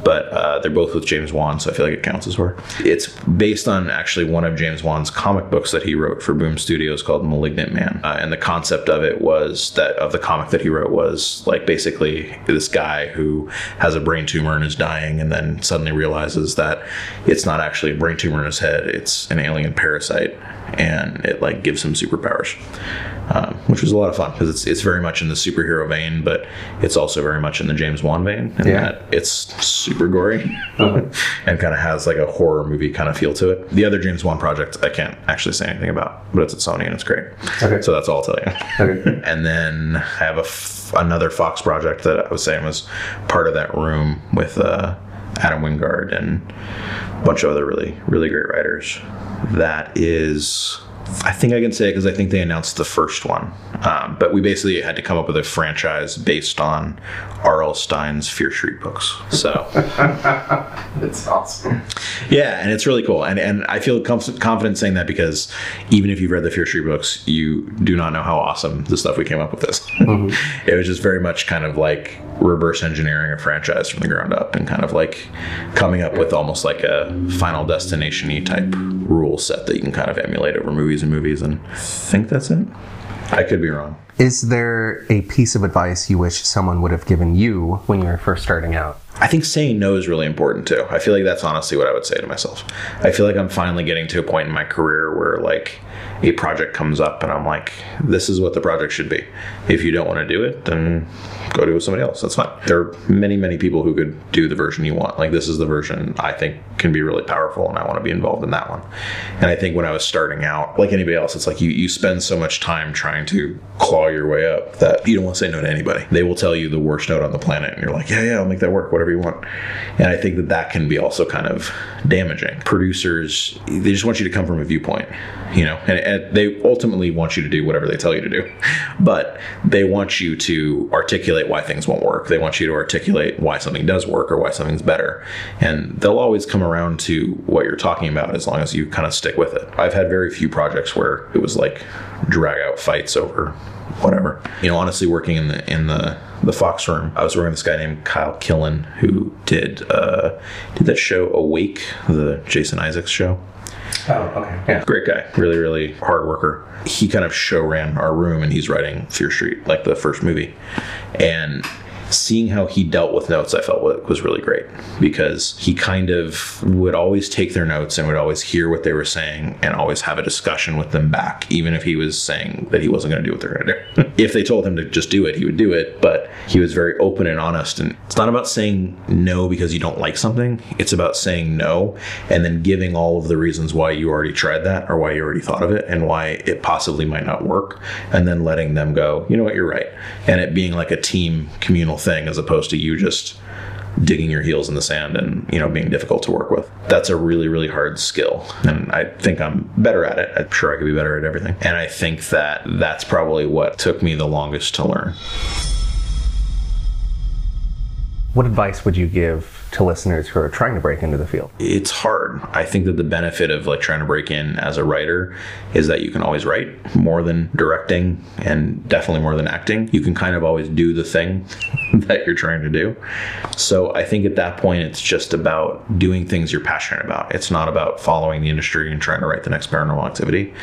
but uh, they're both with James Wan, so I feel like it counts as horror. It's based on actually one of James Wan's comic books that he wrote for Boom Studios called Malignant Man, uh, and the concept of it was that of the comic that he wrote was like basically this guy who has a brain tumor and is dying, and then suddenly realizes that it's not actually a brain tumor in his head; it's an alien parasite and it like gives him superpowers, um, which was a lot of fun because it's it's very much in the superhero vein, but it's also very much in the James Wan vein, in Yeah. that it's super gory and kind of has like a horror movie kind of feel to it. The other James Wan project I can't actually say anything about, but it's at Sony and it's great. Okay. So that's all I'll tell you. Okay. And then I have a f- another Fox project that I was saying was part of that room with uh, Adam Wingard and a bunch of other really, really great writers. That is, I think I can say it because I think they announced the first one. Um, but we basically had to come up with a franchise based on R.L. Stine's Fear Street books. So. it's awesome. Yeah, and it's really cool, and and I feel com- confident saying that because even if you've read the Fear Street books, you do not know how awesome the stuff we came up with is. it was just very much kind of like reverse engineering a franchise from the ground up, and kind of like coming up with almost like a Final Destination y type rule set that you can kind of emulate over movies and movies. And I think that's it. I could be wrong. Is there a piece of advice you wish someone would have given you when you were first starting out? I think saying no is really important too. I feel like that's honestly what I would say to myself. I feel like I'm finally getting to a point in my career where like a project comes up and I'm like, this is what the project should be. If you don't want to do it, then go do it with somebody else. That's fine. There are many, many people who could do the version you want. Like this is the version I think can be really powerful and I want to be involved in that one. And I think when I was starting out, like anybody else, it's like you, you spend so much time trying to claw your way up that you don't want to say no to anybody. They will tell you the worst note on the planet and you're like, yeah, yeah, I'll make that work, whatever you want. And I think that that can be also kind of damaging. Producers, they just want you to come from a viewpoint, you know, and, and they ultimately want you to do whatever they tell you to do. But they want you to articulate why things won't work. They want you to articulate why something does work or why something's better. And they'll always come around to what you're talking about as long as you kind of stick with it. I've had very few projects where it was like drag out fights over whatever. You know, honestly, working in the in the the Fox room, I was working with this guy named Kyle Killen who did uh, did that show Awake, the Jason Isaacs show. Oh, okay. Yeah. Great guy, really, really hard worker. He kind of show ran our room, and he's writing Fear Street, like the first movie, and seeing how he dealt with notes, I felt was really great because he kind of would always take their notes and would always hear what they were saying and always have a discussion with them back, even if he was saying that he wasn't going to do what they're going to do. if they told him to just do it, he would do it, but he was very open and honest. And it's not about saying no because you don't like something, it's about saying no and then giving all of the reasons why you already tried that or why you already thought of it and why it possibly might not work, and then letting them go, you know what, you're right. And it being like a team communal thing as opposed to you just digging your heels in the sand and you know being difficult to work with that's a really really hard skill and i think i'm better at it i'm sure i could be better at everything and i think that that's probably what took me the longest to learn What advice would you give to listeners who are trying to break into the field? it's hard. I think that the benefit of like trying to break in as a writer is that you can always write more than directing and definitely more than acting. You can kind of always do the thing that you're trying to do. So I think at that point it's just about doing things you're passionate about. It's not about following the industry and trying to write the next paranormal activity.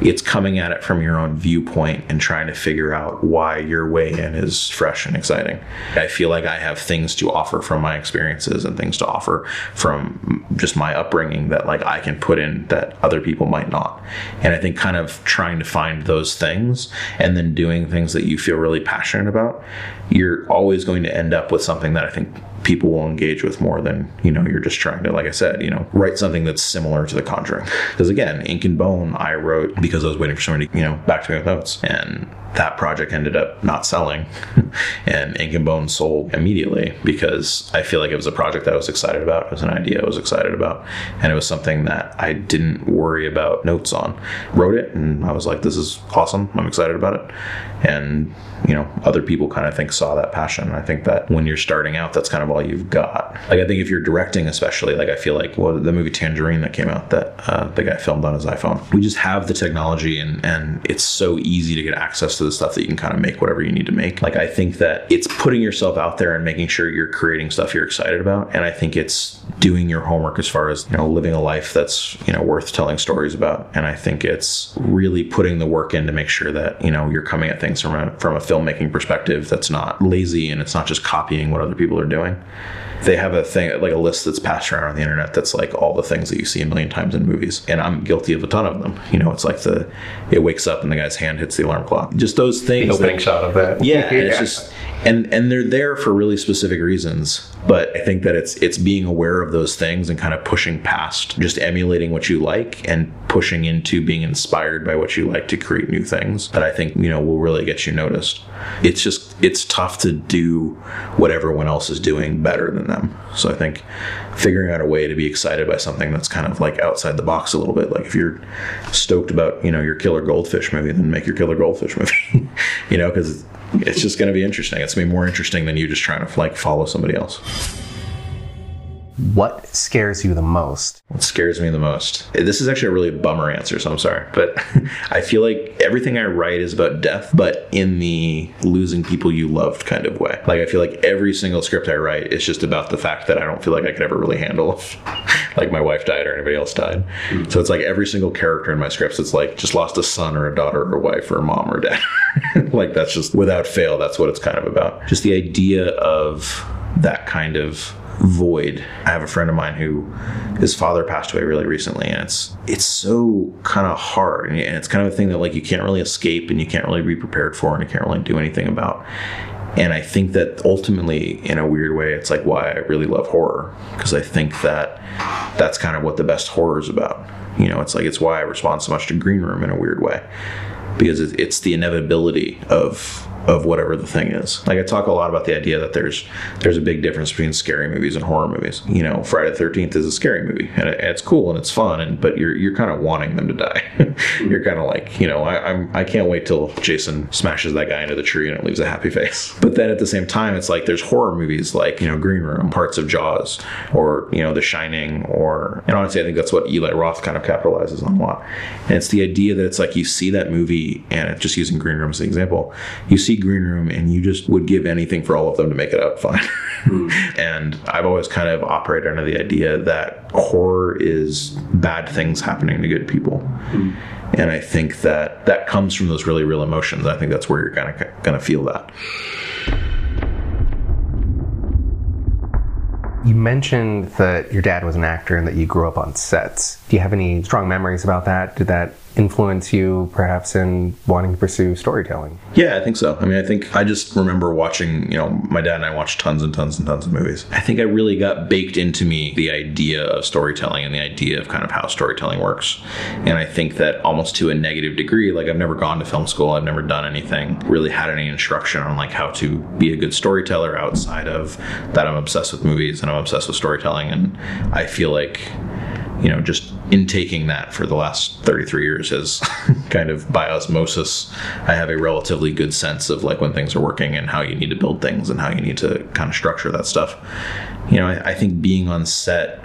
It's coming at it from your own viewpoint and trying to figure out why your way in is fresh and exciting. I feel like I have things to offer from my experiences and things to offer from just my upbringing that like I can put in that other people might not. And I think kind of trying to find those things and then doing things that you feel really passionate about, you're always going to end up with something that I think people will engage with more than you know you're just trying to like i said you know write something that's similar to the conjuring. Because again ink and bone i wrote because i was waiting for somebody you know back to me with notes. And that project ended up not selling. And ink and bone sold immediately because i feel like it was a project that i was excited about. It was an idea i was excited about. And it was something that i didn't worry about notes on. Wrote it and i was like this is awesome. I'm excited about it. And you know other people kind of think saw that passion. I think that when you're starting out that's kind of all you've got. Like i think if you're directing especially like i feel like well the movie tangerine that came out that uh, the guy filmed on his iphone we just have the technology and and it's so easy to get access to the stuff that you can kind of make whatever you need to make. Like i think that it's putting yourself out there and making sure you're creating stuff you're excited about and i think it's doing your homework as far as you know living a life that's you know worth telling stories about. And i think it's really putting the work in to make sure that you know you're coming at things from a from a filmmaking perspective that's not lazy and it's not just copying what other people are doing they have a thing like a list that's passed around on the internet that's like all the things that you see a million times in movies and i'm guilty of a ton of them. You know it's like the it wakes up and the guy's hand hits the alarm clock. Just those things The opening that- shot of that. yeah, and it's just and and they're there for really specific reasons but i think that it's it's being aware of those things and kind of pushing past just emulating what you like and pushing into being inspired by what you like to create new things that i think you know will really get you noticed. It's just it's tough to do what everyone else is doing better than them. So i think figuring out a way to be excited by something that's kind of like outside the box a little bit like if you're stoked about you know your killer goldfish movie then make your killer goldfish movie you know because it's just going to be interesting. It's going to be more interesting than you just trying to like follow somebody else What scares you the most? what scares me the most? This is actually a really bummer answer so i'm sorry but i feel like everything i write is about death but in the losing people you loved kind of way. Like i feel like every single script i write is just about the fact that i don't feel like i could ever really handle if, like my wife died or anybody else died. Mm-hmm. So it's like every single character in my scripts it's like just lost a son or a daughter or a wife or a mom or a dad. Like that's just without fail that's what it's kind of about. Just the idea of that kind of void. I have a friend of mine who his father passed away really recently and it's it's so kind of hard and it's kind of a thing that like you can't really escape and you can't really be prepared for and you can't really do anything about. And I think that ultimately in a weird way it's like why I really love horror because I think that that's kind of what the best horror is about. You know, it's like it's why I respond so much to Green Room in a weird way because it's the inevitability of of whatever the thing is. Like I talk a lot about the idea that there's there's a big difference between scary movies and horror movies. You know, Friday the Thirteenth is a scary movie and it- it's cool and it's fun, and but you're you're kind of wanting them to die. you're kind of like you know I, I'm I can't wait till Jason smashes that guy into the tree and it leaves a happy face. But then at the same time, it's like there's horror movies like you know Green Room, parts of Jaws, or you know The Shining, or and honestly I think that's what Eli Roth kind of capitalizes on a lot. And it's the idea that it's like you see that movie and just using Green Room as an example, you see Green Room and you just would give anything for all of them to make it out fine. Hmm. and I've always kind of operated under the idea that horror is bad things happening to good people. Hmm. And I think that that comes from those really real emotions. I think that's where you're gonna gonna feel that. You mentioned that your dad was an actor and that you grew up on sets. Do you have any strong memories about that? Did that influence you perhaps in wanting to pursue storytelling? Yeah, I think so. I mean, I think I just remember watching, you know, my dad and I watched tons and tons and tons of movies. I think I really got baked into me the idea of storytelling and the idea of kind of how storytelling works. And I think that almost to a negative degree, like I've never gone to film school, I've never done anything, really had any instruction on like how to be a good storyteller outside of that I'm obsessed with movies and I'm obsessed with storytelling. And I feel like you know, just intaking that for the last 33 years has kind of by osmosis, I have a relatively good sense of like when things are working and how you need to build things and how you need to kind of structure that stuff. You know, I, I think being on set,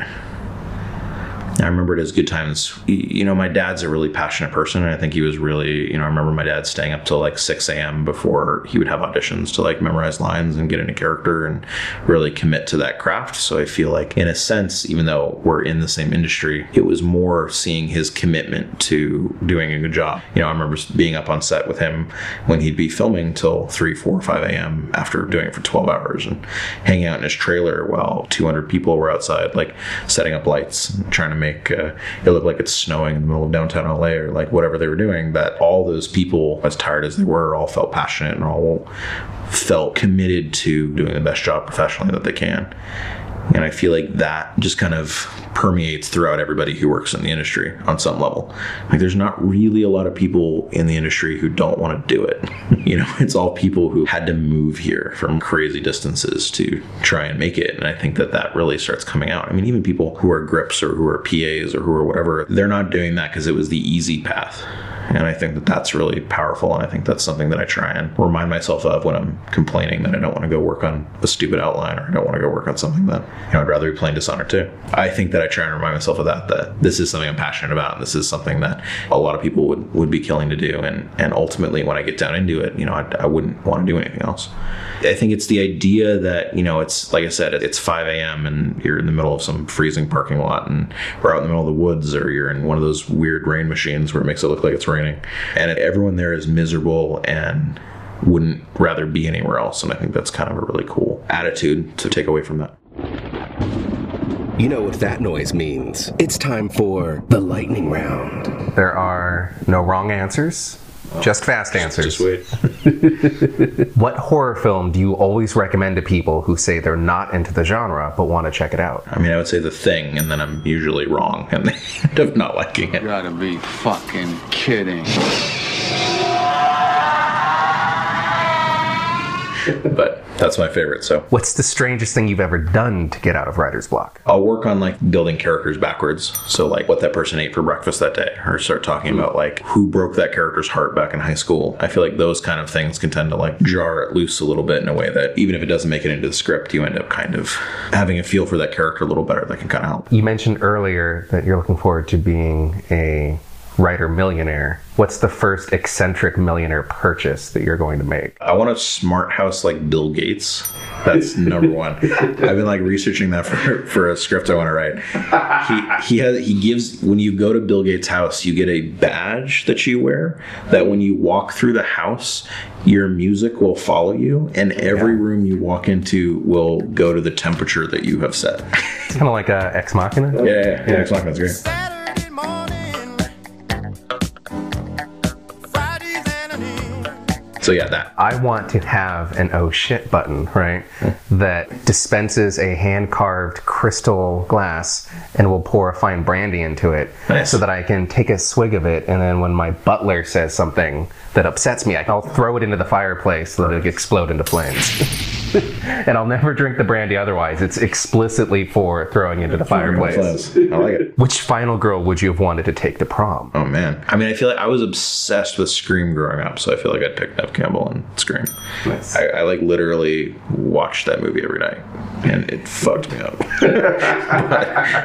I remember it as good times. You know, my dad's a really passionate person, and I think he was really, you know, I remember my dad staying up till like 6 a.m. before he would have auditions to like memorize lines and get into character and really commit to that craft. So I feel like, in a sense, even though we're in the same industry, it was more seeing his commitment to doing a good job. You know, I remember being up on set with him when he'd be filming till 3, 4, or 5 a.m. after doing it for 12 hours and hanging out in his trailer while 200 people were outside, like setting up lights, and trying to make make uh, it look like it's snowing in the middle of downtown LA or like whatever they were doing. That all those people, as tired as they were, all felt passionate and all felt committed to doing the best job professionally that they can. And I feel like that just kind of permeates throughout everybody who works in the industry on some level. Like there's not really a lot of people in the industry who don't want to do it. you know, it's all people who had to move here from crazy distances to try and make it. And I think that that really starts coming out. I mean, even people who are grips or who are PAs or who are whatever, they're not doing that because it was the easy path. And I think that that's really powerful. And I think that's something that I try and remind myself of when I'm complaining that I don't want to go work on a stupid outline or I don't want to go work on something that, you know, I'd rather be playing Dishonored 2. I think that I try and remind myself of that, that this is something I'm passionate about. And this is something that a lot of people would, would be killing to do. And, and ultimately, when I get down into it, you know, I, I wouldn't want to do anything else. I think it's the idea that, you know, it's like I said, it's 5 a.m. and you're in the middle of some freezing parking lot and we're out in the middle of the woods or you're in one of those weird rain machines where it makes it look like it's raining. And everyone there is miserable and wouldn't rather be anywhere else. And I think that's kind of a really cool attitude to take away from that. You know what that noise means. It's time for the lightning round. There are no wrong answers, oh. just fast answers. Just wait. What horror film do you always recommend to people who say they're not into the genre but want to check it out? I mean, I would say the thing, and then I'm usually wrong and they end up not liking it. You Gotta be fucking kidding. But that's my favorite. So What's the strangest thing you've ever done to get out of writer's block? I'll work on like building characters backwards. So like what that person ate for breakfast that day, or start talking about like who broke that character's heart back in high school. I feel like those kind of things can tend to like jar it loose a little bit in a way that even if it doesn't make it into the script, you end up kind of having a feel for that character a little better. That can kind of help. You mentioned earlier that you're looking forward to being a writer millionaire. What's the first eccentric millionaire purchase that you're going to make? I want a smart house like Bill Gates. That's number one. I've been like researching that for, for a script I want to write. He he has he gives when you go to Bill Gates' house, you get a badge that you wear that when you walk through the house, your music will follow you, and every room you walk into will go to the temperature that you have set. It's kind of like a Ex Machina. Yeah, yeah, yeah. It's not that's great. So yeah, that. I want to have an oh shit button, right? That dispenses a hand carved crystal glass and will pour a fine brandy into it Nice. so that I can take a swig of it. And then when my butler says something that upsets me, I'll throw it into the fireplace so that it explode into flames. and I'll never drink the brandy otherwise. It's explicitly for throwing into the fireplace. I like it. Which final girl would you have wanted to take to prom? Oh man, I mean, I feel like I was obsessed with Scream growing up, so I feel like I'd pick Neve Campbell and Scream. Nice. I, I like literally watched that movie every night, and it fucked me up, but,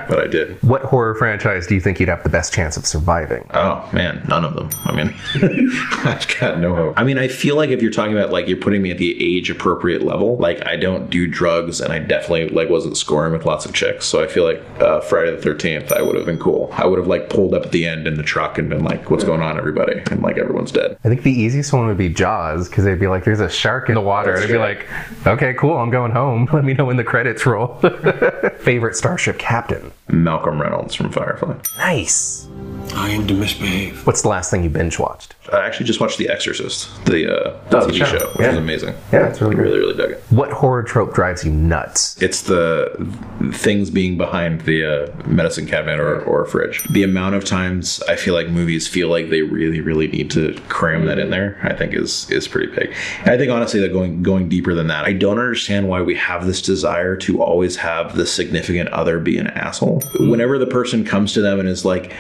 but I did. What horror franchise do you think you'd have the best chance of surviving? Oh man, none of them. I mean, I've got no hope. I mean, I feel like if you're talking about like you're putting me at the age appropriate level, like I don't do drugs, and I definitely like wasn't scoring with lots of chicks, so I feel like uh, Friday the Thirteenth, I would have been cool. I would have like pulled up at the end in the truck and been like, "What's going on, everybody?" And like everyone's dead. I think the easiest one would be Jaws because they'd be like, "There's a shark in the water," and I'd be like, "Okay, cool, I'm going home. Let me know when the credits roll." Favorite starship captain? Malcolm Reynolds from Firefly. Nice. I aim to misbehave. What's the last thing you binge watched? I actually just watched The Exorcist, the, uh, the Oh, TV show. show, which Yeah. is amazing. Yeah, it's really I great. really, really dug it. What horror trope drives you nuts? It's the things being behind the uh, medicine cabinet or, or fridge. The amount of times I feel like movies feel like they really, really need to cram that in there, I think is is pretty big. And I think honestly that going going deeper than that, I don't understand why we have this desire to always have the significant other be an asshole. Whenever the person comes to them and is like,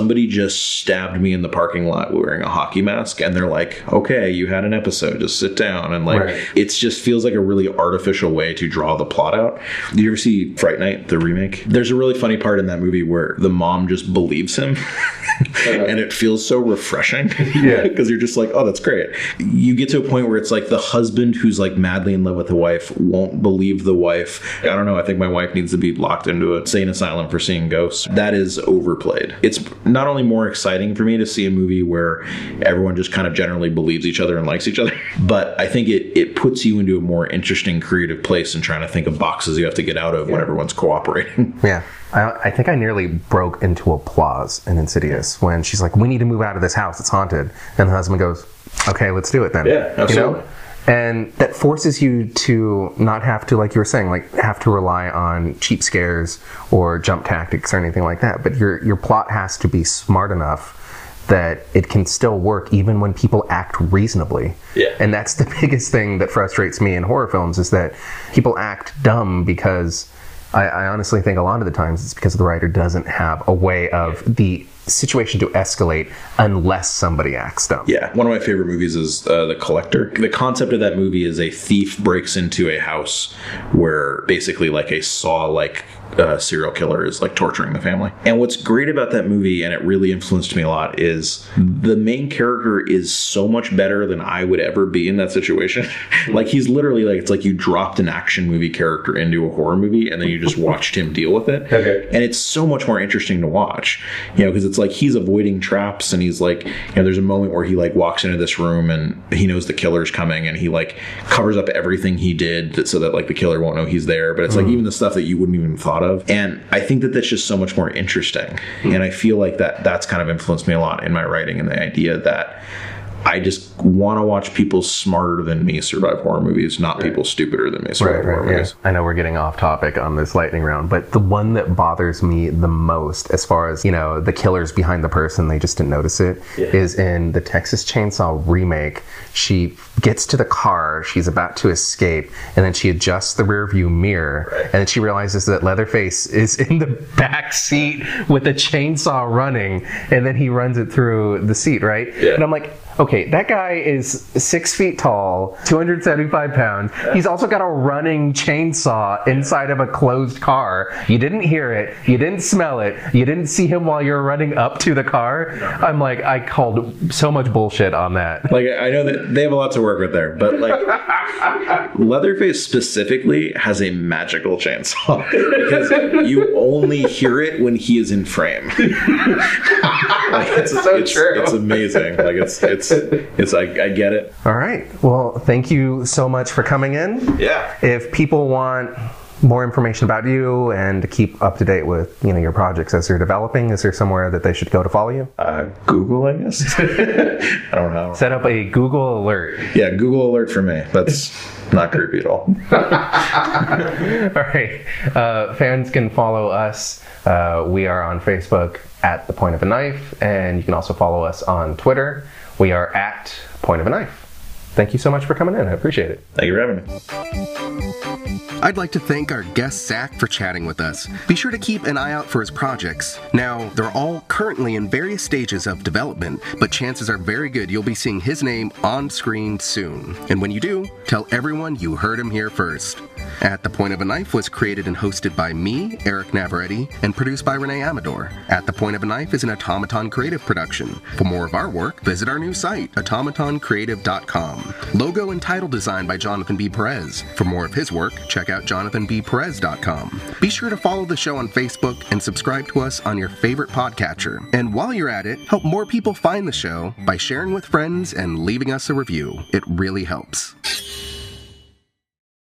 somebody just stabbed me in the parking lot wearing a hockey mask, and they're like, okay, you had an episode, just sit down, and like Right. it just feels like a really artificial way to draw the plot out. Did you ever see Fright Night, the remake? There's a really funny part in that movie where the mom just believes him. and it feels so refreshing. Yeah. Because you're just like, oh, that's great. You get to a point where it's like the husband who's like madly in love with the wife won't believe the wife. I don't know. I think my wife needs to be locked into a sane asylum for seeing ghosts. That is overplayed. It's not only more exciting for me to see a movie where everyone just kind of generally believes each other and likes each other, but I think it it puts you into a more interesting creative place and trying to think of boxes you have to get out of when everyone's cooperating. Yeah. I, I think I nearly broke into applause in Insidious when she's like, "We need to move out of this house. It's haunted." And the husband goes, "Okay, let's do it then." Yeah, absolutely. You know? And that forces you to not have to, like you were saying, like have to rely on cheap scares or jump tactics or anything like that. But your your plot has to be smart enough that it can still work even when people act reasonably. Yeah. And that's the biggest thing that frustrates me in horror films is that people act dumb because I, I honestly think a lot of the times it's because the writer doesn't have a way of the situation to escalate unless somebody acts dumb. Yeah, one of my favorite movies is uh, The Collector. The concept of that movie is a thief breaks into a house where basically like a saw like uh, serial killer is like torturing the family. And what's great about that movie, and it really influenced me a lot, is the main character is so much better than I would ever be in that situation. like he's literally like it's like you dropped an action movie character into a horror movie and then you just watched him deal with it. Okay. And it's so much more interesting to watch, you know, because it's like he's avoiding traps and he's like, you know, there's a moment where he like walks into this room and he knows the killer's coming and he like covers up everything he did so that like the killer won't know he's there. But it's like even the stuff that you wouldn't even thought of. And I think that that's just so much more interesting. Hmm. And I feel like that that's kind of influenced me a lot in my writing and the idea that I just want to watch people smarter than me survive horror movies, not people stupider than me survive horror yeah. movies. I know we're getting off topic on this lightning round, but the one that bothers me the most, as far as you know, the killer's behind the person, they just didn't notice it, is in the Texas Chainsaw remake. She gets to the car, she's about to escape, and then she adjusts the rear view mirror, and then she realizes that Leatherface is in the back seat with a chainsaw running, and then he runs it through the seat, right? Yeah. And I'm like, okay, that guy is six feet tall, 275 pounds. He's also got a running chainsaw inside of a closed car. You didn't hear it, you didn't smell it, you didn't see him while you're running up to the car. I'm like, I called so much bullshit on that. Like I know that they have a lot to work with there, but like Leatherface specifically has a magical chainsaw because you only hear it when he is in frame. like, it's, So it's, true. It's amazing. Like it's it's it's I, I get it. All right. Well, thank you so much for coming in. Yeah. If people want more information about you and to keep up to date with you know your projects as you're developing, is there somewhere that they should go to follow you? Uh, Google, I guess. I don't know. Set up a Google alert. Yeah, Google alert for me. That's not creepy at all. All right. Uh, fans can follow us. Uh, we are on Facebook at The Point of a Knife, and you can also follow us on Twitter. We are at Point of a Knife. Thank you so much for coming in. I appreciate it. Thank you for having me. I'd like to thank our guest Zak for chatting with us. Be sure to keep an eye out for his projects. Now, they're all currently in various stages of development, but chances are very good you'll be seeing his name on screen soon. And when you do, tell everyone you heard him here first. At the Point of a Knife was created and hosted by me, Eric Navarretti, and produced by Renee Amador. At the Point of a Knife is an Automaton Creative production. For more of our work, visit our new site, automatoncreative.com. Logo and title design by Jonathan B. Perez. For more of his work, check out jonathanbperez.com. Be sure to follow the show on Facebook and subscribe to us on your favorite podcatcher. And while you're at it, help more people find the show by sharing with friends and leaving us a review. It really helps.